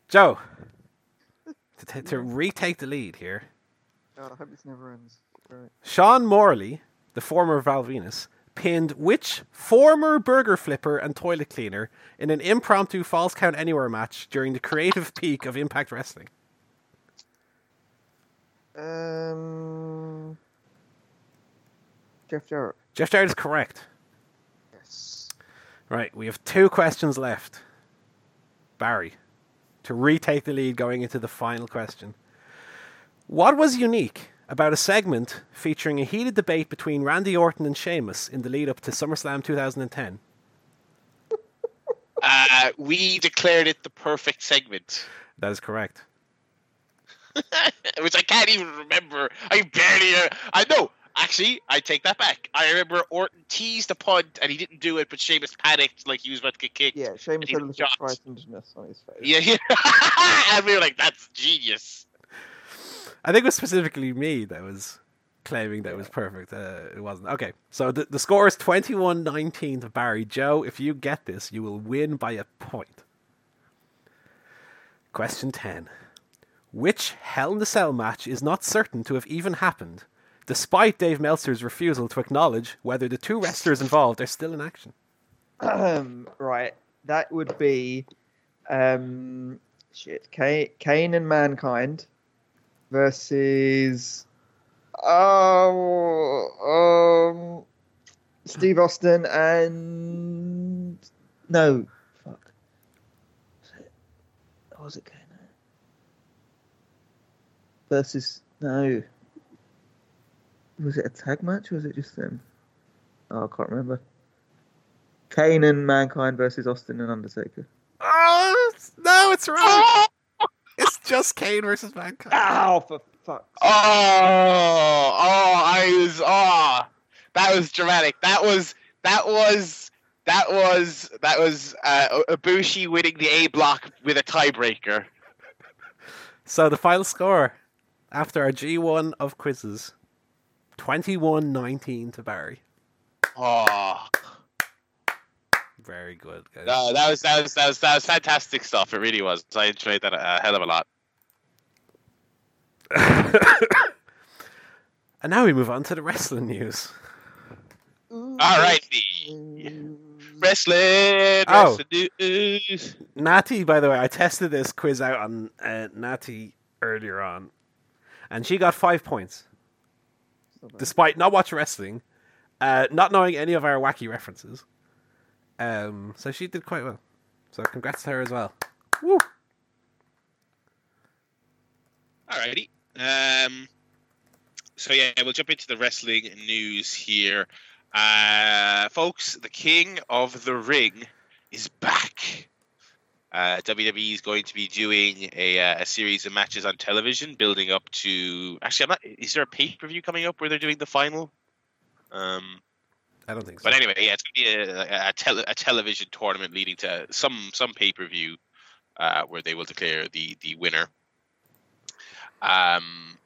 Joe, to, t- to retake the lead here, God, I hope this never ends. Right. Sean Morley, the former Val Venis, pinned which former burger flipper and toilet cleaner in an impromptu Falls Count Anywhere match during the creative peak of Impact Wrestling? Um, Jeff Jarrett. Jeff Jarrett is correct. Yes. Right, we have two questions left. Barry, to retake the lead going into the final question. What was unique about a segment featuring a heated debate between Randy Orton and Sheamus in the lead up to SummerSlam 2010? Uh, we declared it the perfect segment. That is correct. which I can't even remember. I barely. Uh, I know. Actually, I take that back. I remember Orton teased a punt and he didn't do it, but Sheamus panicked like he was about to get kicked. Yeah, Sheamus he had a little shot. frightenedness on his face. Yeah, yeah. and we were like, "That's genius." I think it was specifically me that was claiming that it was perfect. Uh, it wasn't. Okay, so the, the score is 21 19 to Barry. Joe, if you get this, you will win by a point. Question 10. Which Hell in a Cell match is not certain to have even happened, despite Dave Meltzer's refusal to acknowledge whether the two wrestlers involved are still in action? Um, right, that would be um, shit. Kane, and Mankind versus oh, um, Steve Austin and no, fuck. Was it Kane? Versus no. Was it a tag match or was it just them? Oh, I can't remember. Kane and Mankind versus Austin and Undertaker. Oh, no, it's wrong. It's just Kane versus Mankind. Ow, for fuck's Oh, oh, I was, oh, that was dramatic. That was, that was, that was, that was uh, Ibushi winning the A block with a tiebreaker. So the final score after our G1 of quizzes 21 19 to Barry. Oh, Very good, guys. no, that was, that was, that was, that was fantastic stuff. It really was. I enjoyed that a hell of a lot. and now we move on to the wrestling news. All right, wrestling, Oh. wrestling news. Natty, by the way, I tested this quiz out on uh, Natty earlier on, and she got five points, despite not watching wrestling, uh, not knowing any of our wacky references. Um, so she did quite well. So congrats to her as well. Woo! Alrighty. Um, so yeah, we'll jump into the wrestling news here, uh, folks. The King of the Ring is back. Uh, WWE is going to be doing a, uh, a series of matches on television, building up to. Actually, I'm not. Is there a pay per view coming up where they're doing the final? Um, I don't think so. but anyway, yeah, it's going to be a, a, tele, a television tournament leading to some some pay per view uh, where they will declare the the winner. Um,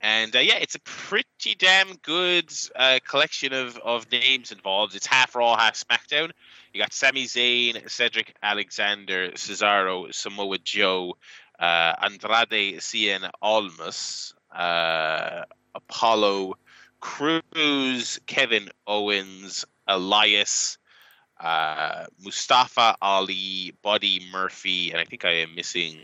and uh, yeah, it's a pretty damn good uh, collection of, of names involved. It's half Raw, half SmackDown. You got Sami Zayn, Cedric Alexander, Cesaro, Samoa Joe, uh, Andrade Cien Almas, uh, Apollo Crews, Kevin Owens, Elias, uh, Mustafa Ali, Buddy Murphy, and I think I am missing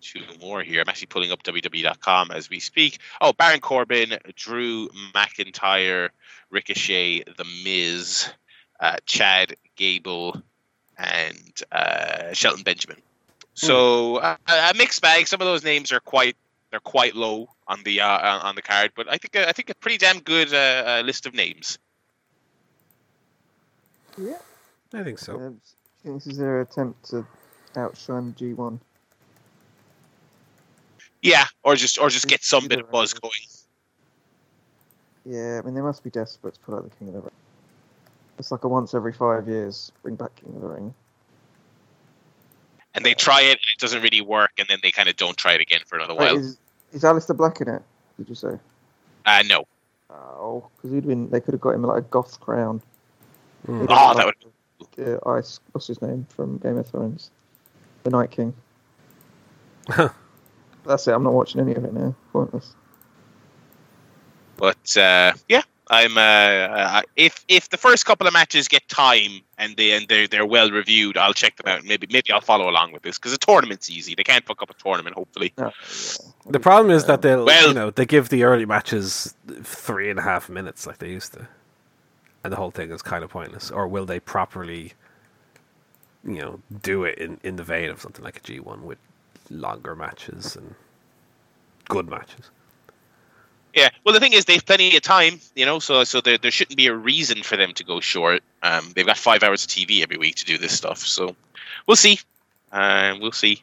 two more here. I'm actually pulling up WWE.com as we speak. Oh, Baron Corbin, Drew McIntyre, Ricochet, The Miz, uh, Chad Gable, and uh, Shelton Benjamin. So uh, a mixed bag. Some of those names are quite they're quite low on the uh, on the card, but I think I think a pretty damn good uh, uh, list of names. Yeah. I think so. Uh, do you think this is their attempt to outshine G1? Yeah, or just or just get some bit of buzz going. Yeah, I mean, they must be desperate to put out the King of the Ring. It's like a once every five years, bring back King of the Ring. And they try it, and it doesn't really work, and then they kind of don't try it again for another Wait, while. is, is Aleister Black in it? Did you say? Uh, no. Oh, because he'd been. They could have got him like a goth crown. Mm. They'd Oh, have that got, uh, Ice. What's his name from Game of Thrones? The Night King. That's it. I'm not watching any of it now. Pointless. But uh, yeah, I'm. Uh, uh, if if the first couple of matches get time and they and they're they're well reviewed, I'll check them out. Maybe maybe I'll follow along with this because a tournament's easy. They can't fuck up a tournament. Hopefully. No. The problem is that they'll, Well- you know, they give the early matches three and a half minutes like they used to, and the whole thing is kind of pointless. Or will they properly, you know, do it in, in the vein of something like a G one with longer matches and good matches? Yeah. Well, the thing is, they've plenty of time, you know, so so there there shouldn't be a reason for them to go short. Um, they've got five hours of TV every week to do this stuff, so we'll see. Uh, we'll see.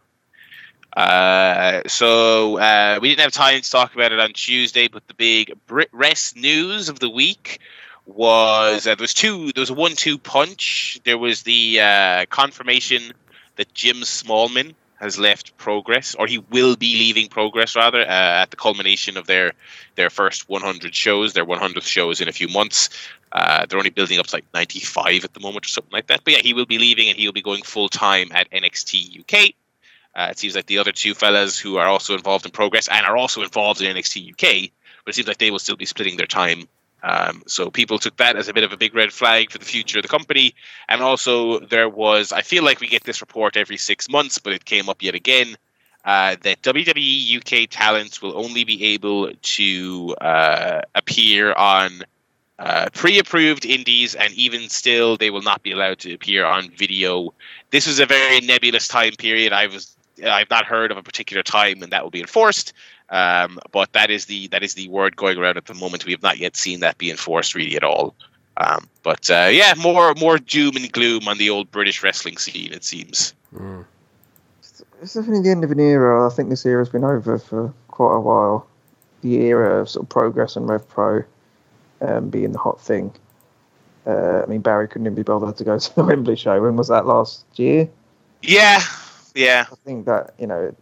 Uh, so uh, we didn't have time to talk about it on Tuesday, but the big Brit Wres news of the week was uh, there was two. There was a one-two punch. There was the uh, confirmation that Jim Smallman has left Progress, or he will be leaving Progress rather uh, at the culmination of their their first 100 shows, their 100th shows in a few months. Uh, they're only building up to like 95 at the moment or something like that. But yeah, he will be leaving and he'll be going full time at NXT UK. Uh, it seems like the other two fellas who are also involved in Progress and are also involved in NXT UK, but it seems like they will still be splitting their time. Um, so people took that as a bit of a big red flag for the future of the company. And also, there was, I feel like we get this report every six months, but it came up yet again. Uh, that WWE UK talents will only be able to uh, appear on uh, pre-approved indies, and even still, they will not be allowed to appear on video. This was a very nebulous time period. I was I've not heard of a particular time when that will be enforced, um, but that is the that is the word going around at the moment. We have not yet seen that be enforced really at all. Um, but uh, yeah, more more doom and gloom on the old British wrestling scene. It seems. Mm. It's definitely the end of an era. I think this era's been over for quite a while. The era of sort of progress and Rev Pro um, being the hot thing. Uh, I mean, Barry couldn't even be bothered to go to the Wembley show. When was that last year? Yeah, yeah. I think that you know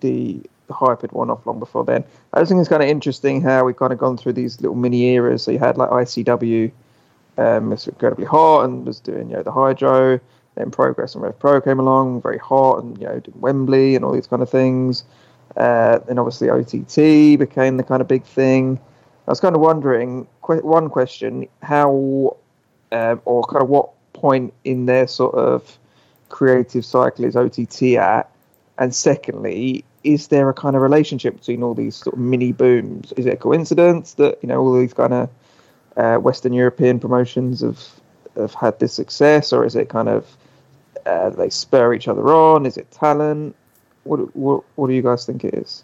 the, hype had worn off long before then. I just think it's kind of interesting how we've kind of gone through these little mini eras. So you had like ICW, um, was incredibly hot and was doing you know the Hydro. Then Progress and Rev Pro came along, very hot, and you know did Wembley and all these kind of things. Uh, then obviously OTT became the kind of big thing. I was kind of wondering, qu- one question, how um, or kind of what point in their sort of creative cycle is OTT at? And secondly, is there a kind of relationship between all these sort of mini booms? Is it a coincidence that you know all these kind of uh, Western European promotions have have had this success, or is it kind of uh, they spur each other on? Is it talent? What, what what do you guys think it is?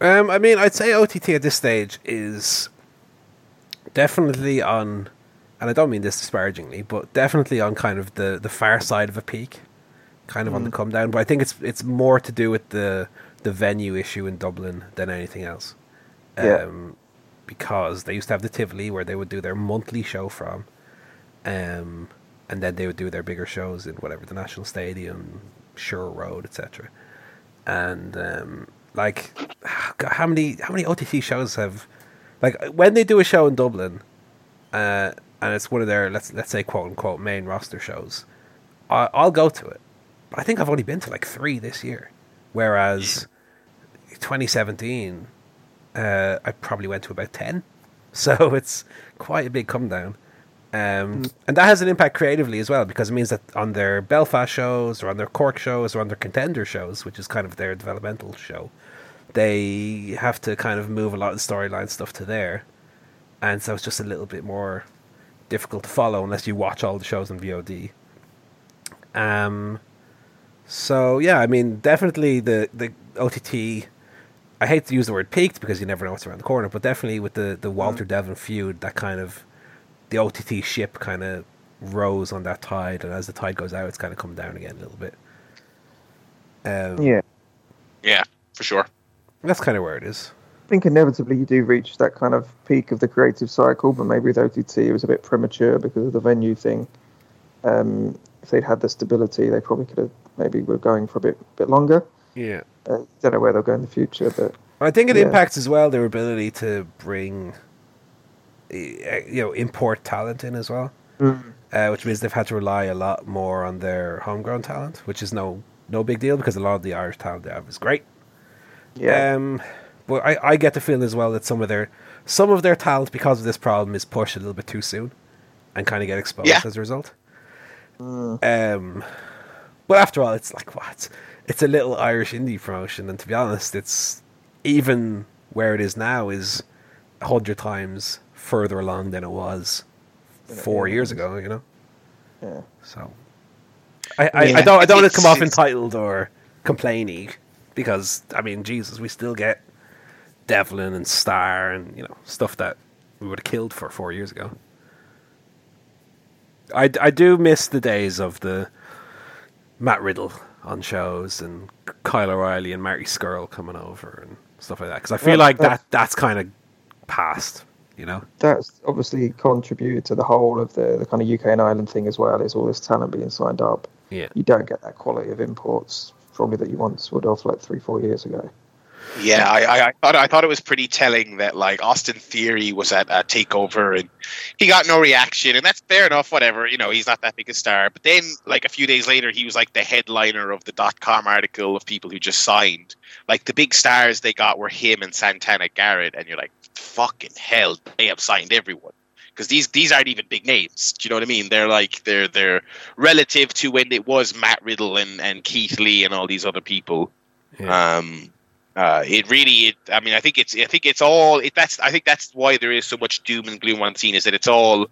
Um, I mean, I'd say OTT at this stage is definitely on, and I don't mean this disparagingly, but definitely on kind of the, the far side of a peak, kind of mm. on the come down. But I think it's it's more to do with the the venue issue in Dublin than anything else. Yeah. Um, because they used to have the Tivoli where they would do their monthly show from, um, and then they would do their bigger shows in whatever the National Stadium, Sure Road, etc. And um, like, how many how many OTT shows have, like, when they do a show in Dublin, uh, and it's one of their let's let's say quote unquote main roster shows, I, I'll go to it. But I think I've only been to like three this year, whereas 2017, uh, I probably went to about ten. So it's quite a big come down. Um, mm. And that has an impact creatively as well because it means that on their Belfast shows or on their Cork shows or on their contender shows, which is kind of their developmental show, they have to kind of move a lot of storyline stuff to there. And so it's just a little bit more difficult to follow unless you watch all the shows on VOD. Um, so yeah, I mean, definitely the the OTT. I hate to use the word peaked because you never know what's around the corner, but definitely with the the Walter mm. Devlin feud, that kind of the OTT ship kind of rose on that tide, and as the tide goes out, it's kind of come down again a little bit. Um, yeah, yeah, for sure. That's kind of where it is. I think inevitably you do reach that kind of peak of the creative cycle, but maybe with OTT it was a bit premature because of the venue thing. Um, if they'd had the stability, they probably could have maybe were going for a bit bit longer. Yeah, uh, don't know where they'll go in the future, but I think it yeah. impacts as well their ability to bring you know import talent in as well, mm. uh, which means they've had to rely a lot more on their homegrown talent, which is no no big deal because a lot of the Irish talent they have is great. Yeah. Um, but I, I get the feeling as well that some of their some of their talent because of this problem is pushed a little bit too soon, and kind of get exposed yeah. as a result. Mm. Um, but after all, it's like what? It's, a little Irish indie promotion, and to be honest, it's even where it is now is a hundred times further along than it was four years ago. You know. Yeah. So. I, I, I don't I don't want to come off entitled or complaining because I mean Jesus, we still get Devlin and Starr and you know stuff that we would have killed for four years ago. I, I do miss the days of the Matt Riddle on shows and Kyle O'Reilly and Marty Scurll coming over and stuff like that. Because I feel Well, like that that's- that's kind of past, you know. That's obviously contributed to the whole of the, the kind of UK and Ireland thing as well. Is all this talent being signed up. Yeah. You don't get that quality of imports probably that you once would have like three, four years ago. Yeah, I, I, I thought I thought it was pretty telling that like Austin Theory was at a takeover and he got no reaction, and that's fair enough. Whatever, you know, he's not that big a star. But then, like a few days later, he was like the headliner of the dot com article of people who just signed. Like the big stars they got were him and Santana Garrett, and you're like, fucking hell, they have signed everyone. Because these these aren't even big names. Do you know what I mean? They're like they're they're relative to when it was Matt Riddle and, and Keith Lee and all these other people. Yeah. Um, uh, it really, it, I mean, I think it's, I think it's all. It, that's, I think that's why there is so much doom and gloom on the scene. Is that it's all,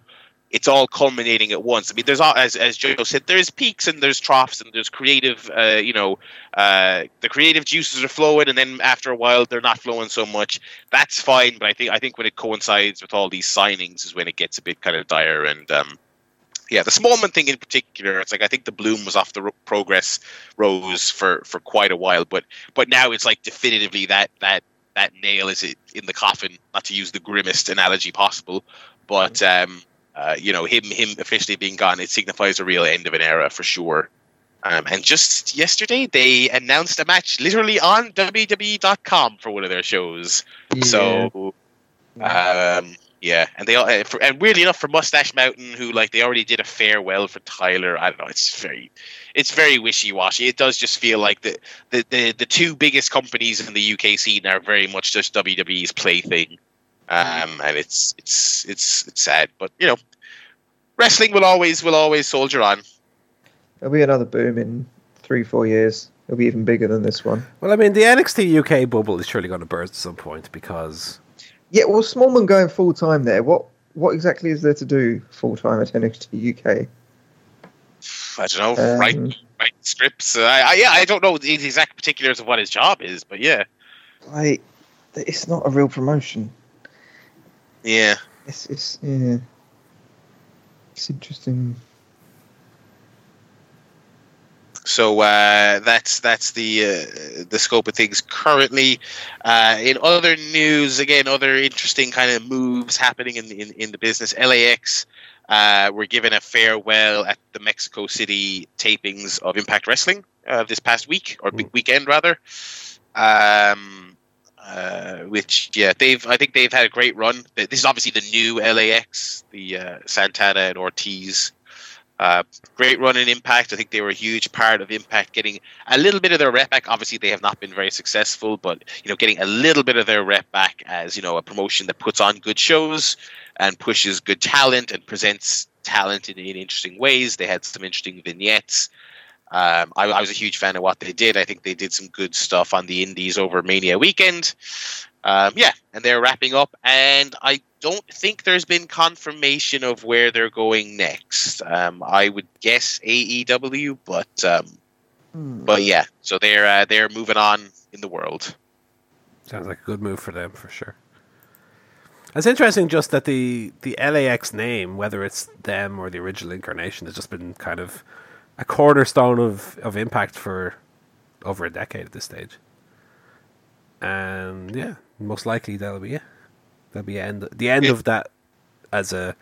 it's all culminating at once. I mean, there's all, as as Joe said, there's peaks and there's troughs and there's creative. Uh, you know, uh, the creative juices are flowing, and then after a while, they're not flowing so much. That's fine, but I think I think when it coincides with all these signings is when it gets a bit kind of dire and. um yeah, the Smallman thing in particular, it's like I think the bloom was off the ro- progress rose for for quite a while, but but now it's like definitively that that that nail is it in the coffin. Not to use the grimmest analogy possible, but um, uh, you know him him officially being gone, it signifies a real end of an era for sure. Um, and just yesterday, they announced a match literally on WWE.com for one of their shows. So um, yeah, and they all, uh, for, and weirdly enough, for Mustache Mountain, who like they already did a farewell for Tyler. I don't know. It's very, it's very wishy washy. It does just feel like the, the the the two biggest companies in the UK scene are very much just WWE's plaything, um, and it's it's it's it's sad, but you know, wrestling will always will always soldier on. There'll be another boom in three, four years. It'll be even bigger than this one. Well, I mean, the NXT UK bubble is surely going to burst at some point because Yeah, well, Smallman going full time there. What what exactly is there to do full time at NXT UK? I don't know, Um, write write scripts. I, I, yeah, I don't know the exact particulars of what his job is, but yeah, Like, it's not a real promotion. yeah. It's it's yeah. It's interesting. So uh, that's that's the uh, the scope of things currently. Uh, in other news, again, other interesting kind of moves happening in in, in the business. LAX uh, were given a farewell at the Mexico City tapings of Impact Wrestling uh, this past week or big weekend rather. Um, uh, which yeah, they've I think they've had a great run. This is obviously the new LAX, the uh, Santana and Ortiz uh, great run in Impact. I think they were a huge part of Impact getting a little bit of their rep back. Obviously, they have not been very successful, but you know, getting a little bit of their rep back as you know a promotion that puts on good shows and pushes good talent and presents talent in, in interesting ways. They had some interesting vignettes. Um, I, I was a huge fan of what they did. I think they did some good stuff on the Indies over Mania weekend. Um, yeah, and they're wrapping up, and I don't think there's been confirmation of where they're going next. Um, I would guess AEW, but um, Hmm. but yeah, so they're uh, they're moving on in the world. sounds like a good move for them for sure. It's interesting just that the the LAX name, whether it's them or the original incarnation, has just been kind of a cornerstone of, of impact for over a decade at this stage. And yeah, most likely that'll be it. That'll be end the end Yeah. of that as a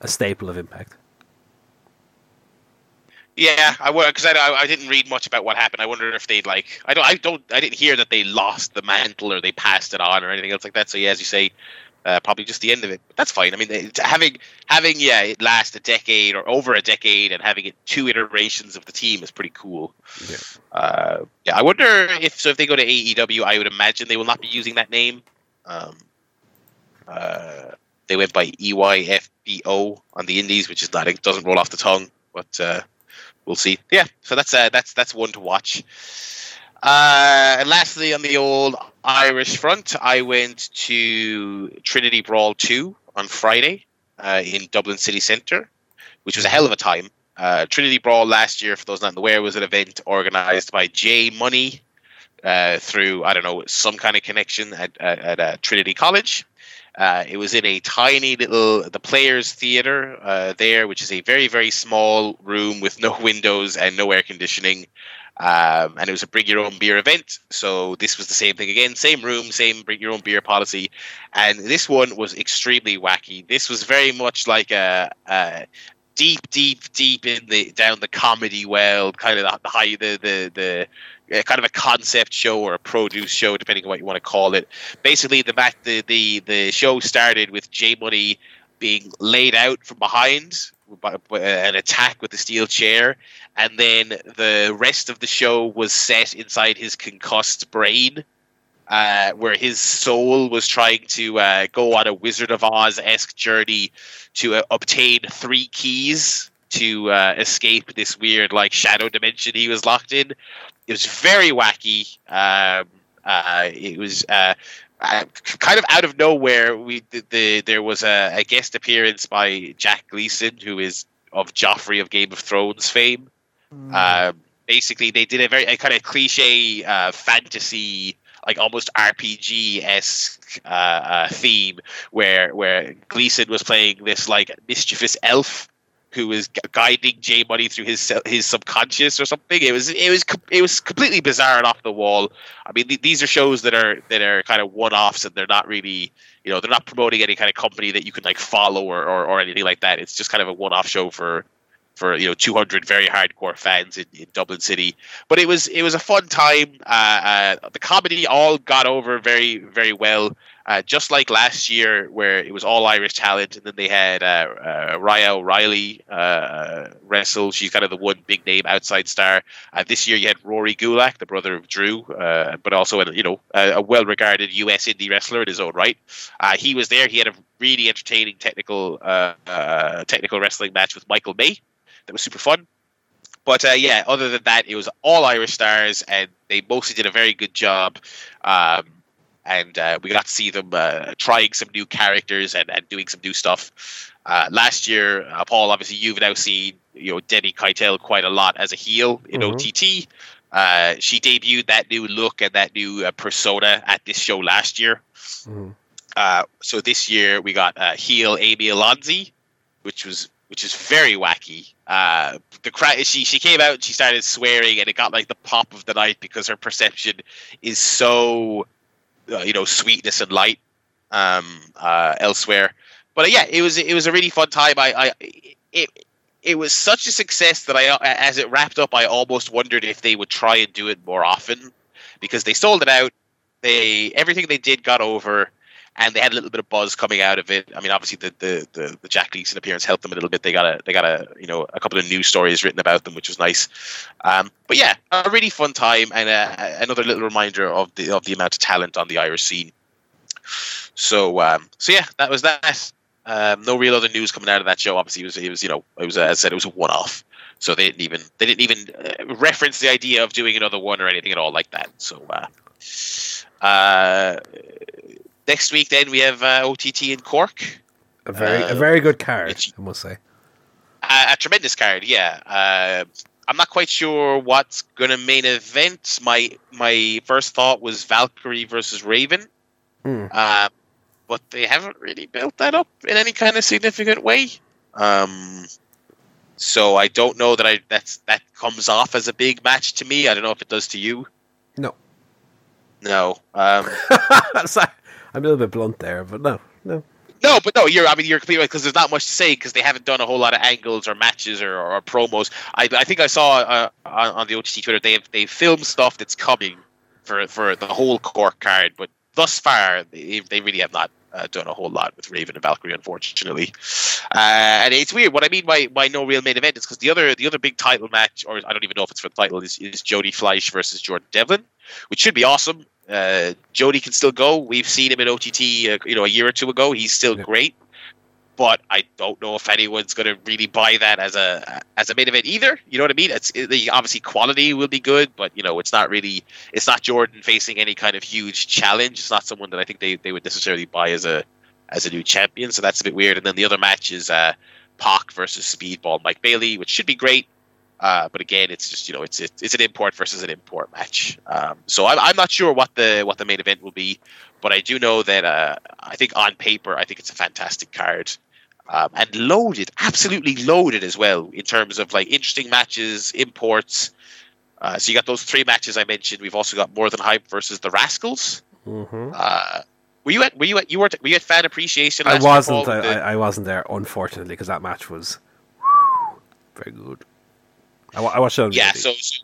a staple of impact. Yeah, I because I, I I didn't read much about what happened. I wonder if they'd like I don't I don't I didn't hear that they lost the mantle or they passed it on or anything else like that. So yeah, as you say, uh, probably just the end of it. But that's fine. I mean, having having yeah it last a decade or over a decade and having it two iterations of the team is pretty cool. Yeah. Uh, yeah, I wonder if so if they go to AEW, I would imagine they will not be using that name. Um, uh, they went by EYFBO on the Indies, which is not it doesn't roll off the tongue, but uh, we'll see. Yeah, so that's uh, that's that's one to watch. Uh, and lastly, on the old Irish front, I went to Trinity Brawl 2 on Friday uh, in Dublin City Centre, which was a hell of a time. Uh, Trinity Brawl last year, for those not aware, was an event organised by J Money uh, through, I don't know, some kind of connection at, at, at uh, Trinity College. Uh, it was in a tiny little the Players Theater uh, there, which is a very very small room with no windows and no air conditioning. Um, and it was a bring your own beer event. So this was the same thing again, same room, same bring your own beer policy. And this one was extremely wacky. This was very much like a, a deep, deep, deep in the down the comedy well, kind of the high, the the the uh, kind of a concept show or a produce show, depending on what you want to call it. Basically, the back the the the show started with J Money being laid out from behind by, by an attack with the steel chair, and then the rest of the show was set inside his concussed brain. Uh, where his soul was trying to uh, go on a Wizard of Oz esque journey to uh, obtain three keys to uh, escape this weird like shadow dimension he was locked in. It was very wacky. Um, uh, it was uh, kind of out of nowhere. We the, the there was a, a, guest appearance by Jack Gleeson, who is of Joffrey of Game of Thrones fame. Mm. basically, they did a very a kind of cliche fantasy like almost RPG esque uh, uh, theme where where Gleeson was playing this like mischievous elf who was guiding J Money through his his subconscious or something. It was it was it was completely bizarre and off the wall. I mean, th- these are shows that are that are kind of one offs and they're not really you know they're not promoting any kind of company that you can like follow or, or, or anything like that. It's just kind of a one off show for for you know 200 very hardcore fans in, in Dublin City. But it was it was a fun time. Uh, uh, the comedy all got over very very well. Uh, just like last year, where it was all Irish talent, and then they had uh, uh, Rhia O'Reilly uh, wrestle. She's kind of the one big name outside star. this year, you had Rory Gulak, the brother of Drew, but also a, you know a, a well-regarded U.S. indie wrestler in his own right. he was there. He had a really entertaining technical technical wrestling match with Michael May that was super fun. But uh, yeah, other than that, it was all Irish stars, and they mostly did a very good job. Um, and uh, we got to see them uh, trying some new characters and, and doing some new stuff. Uh, last year, uh, Paul, obviously, you've now seen you know Debbie Keitel quite a lot as a heel in mm-hmm. OTT. Uh, she debuted that new look and that new persona at this show last year. Mm-hmm. so this year we got heel Amy Alonzi, which was which is very wacky. Uh, the she she came out and she started swearing, and it got like the pop of the night because her perception is so, uh, you know, sweetness and light um, uh, elsewhere. But uh, yeah, it was it was a really fun time. I, I it it was such a success that I, as it wrapped up, I almost wondered if they would try and do it more often because they sold it out. They everything they did got over and they had a little bit of buzz coming out of it. I mean, obviously the the the, the Jack Gleeson appearance helped them a little bit. They got a they got a you know a couple of news stories written about them, which was nice. Um, but yeah, a really fun time and uh, another little reminder of the of the amount of talent on the Irish scene. So um, so yeah, that was that. Um, no real other news coming out of that show. Obviously, it was it was you know it was as I said it was a one off. So they didn't even they didn't even uh, reference the idea of doing another one or anything at all like that. So uh, uh, next week, then we have uh, OTT in Cork. A very a very good card, I must say. A, a tremendous card, yeah. Uh, I'm not quite sure what's going to main event. My my first thought was Valkyrie versus Raven, uh, but they haven't really built that up in any kind of significant way. Um, so I don't know that I that's that comes off as a big match to me. I don't know if it does to you. No. No. Um, I'm a little bit blunt there, but no, no. No, but no, you're. I mean, you're completely right because there's not much to say because they haven't done a whole lot of angles or matches or, or, promos. I, I think I saw uh, on, on the OTT Twitter they have they filmed stuff that's coming for for the whole Cork card, but thus far they, they really have not uh, done a whole lot with Raven and Valkyrie, unfortunately. Uh, and it's weird. What I mean by, by no real main event is because the other the other big title match, or I don't even know if it's for the title, is, is Jody Fleisch versus Jordan Devlin, which should be awesome. Uh, Jody can still go. We've seen him in OTT, uh, you know, a year or two ago. He's still yeah. great, but I don't know if anyone's going to really buy that as a as a main event either. You know what I mean? It's it, obviously quality will be good, but you know, it's not really it's not Jordan facing any kind of huge challenge. It's not someone that I think they, they would necessarily buy as a as a new champion. So that's a bit weird. And then the other match is uh, Pac versus Speedball Mike Bailey, which should be great. Uh, but again, it's just you know it's it's, it's an import versus an import match. Um, so I'm, I'm not sure what the what the main event will be, but I do know that uh, I think on paper, I think it's a fantastic card. Um, and loaded, absolutely loaded as well in terms of like interesting matches, imports. Uh, so you got those three matches I mentioned. We've also got more than hype versus the Rascals. Mm-hmm. Uh, were you at? Were you at? You were. Were you at fan appreciation? I wasn't. I, the- I I wasn't there, unfortunately, because that match was very good. I, I watched on Yeah, so, so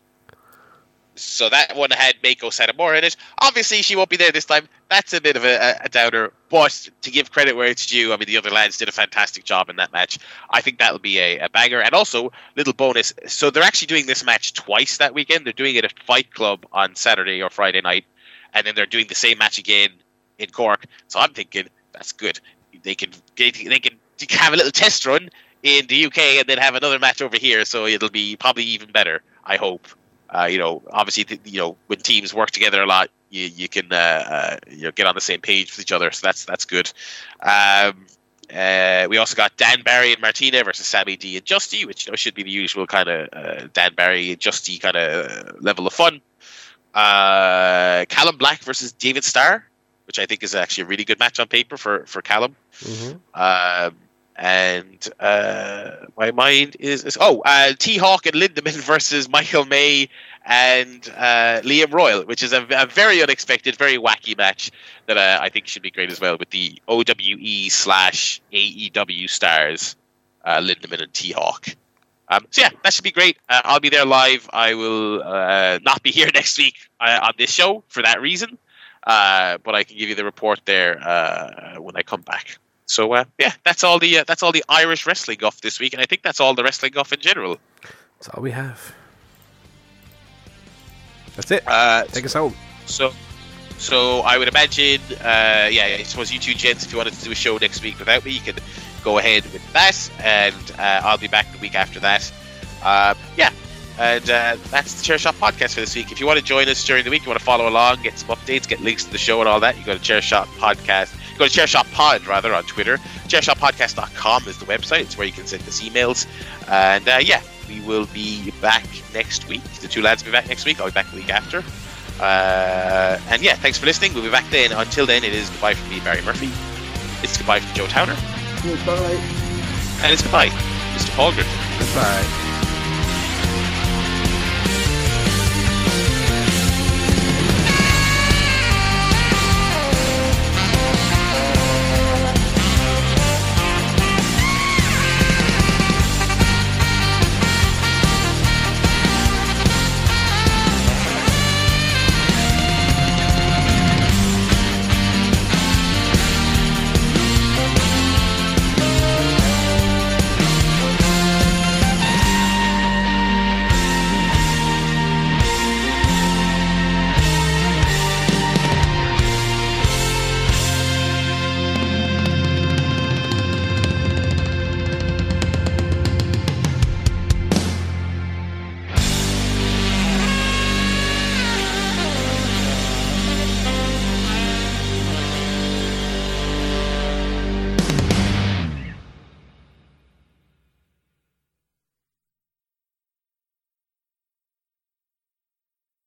so that one had Meiko Satomura in it. Obviously, she won't be there this time. That's a bit of a, a downer. But to give credit where it's due, I mean, the other lads did a fantastic job in that match. I think that'll be a, a banger. And also, little bonus. So they're actually doing this match twice that weekend. They're doing it at Fight Club on Saturday or Friday night, and then they're doing the same match again in Cork. So I'm thinking that's good. They can they can have a little test run in the UK and then have another match over here. So it'll be probably even better. I hope. Uh, you know, obviously, th- you know, when teams work together a lot, you you can uh, uh, you know get on the same page with each other. So that's that's good. Um, uh, we also got Dan Barry and Martina versus Sammy D and Justy, which you know should be the usual kind of uh, Dan Barry and Justy kind of level of fun. Uh, Callum Black versus David Starr, which I think is actually a really good match on paper for for Callum. Mhm. Um, and uh, my mind is, is oh uh, T Hawk and Lindaman versus Michael May and uh, Liam Royal, which is a, a very unexpected, very wacky match that uh, I think should be great as well with the OWE slash AEW stars uh, Lindaman and T Hawk. Um, so yeah, that should be great. Uh, I'll be there live. I will uh, not be here next week uh, on this show for that reason, uh, but I can give you the report there when I come back. So uh, yeah, that's all the uh, that's all the Irish wrestling guff this week, and I think that's all the wrestling guff in general. That's all we have. That's it. Uh, Take us home. so, so I would imagine, uh, yeah, I suppose you two gents, if you wanted to do a show next week without me, you can go ahead with that, and uh, I'll be back the week after that. Uh, yeah, and uh, that's the Chair Shot podcast for this week. If you want to join us during the week, you want to follow along, get some updates, get links to the show and all that, you go to Chair Shot podcast. Go to Chair Shot Pod rather on Twitter. ChairShotPodcast.com is the website. It's where you can send us emails. And uh, yeah, we will be back next week. The two lads will be back next week. I'll be back the week after. Uh, and yeah, thanks for listening. We'll be back then. Until then, it is goodbye from me, Barry Murphy. It's goodbye from Joe Towner. Goodbye. And it's goodbye, Mr. Paul Griffin. Goodbye.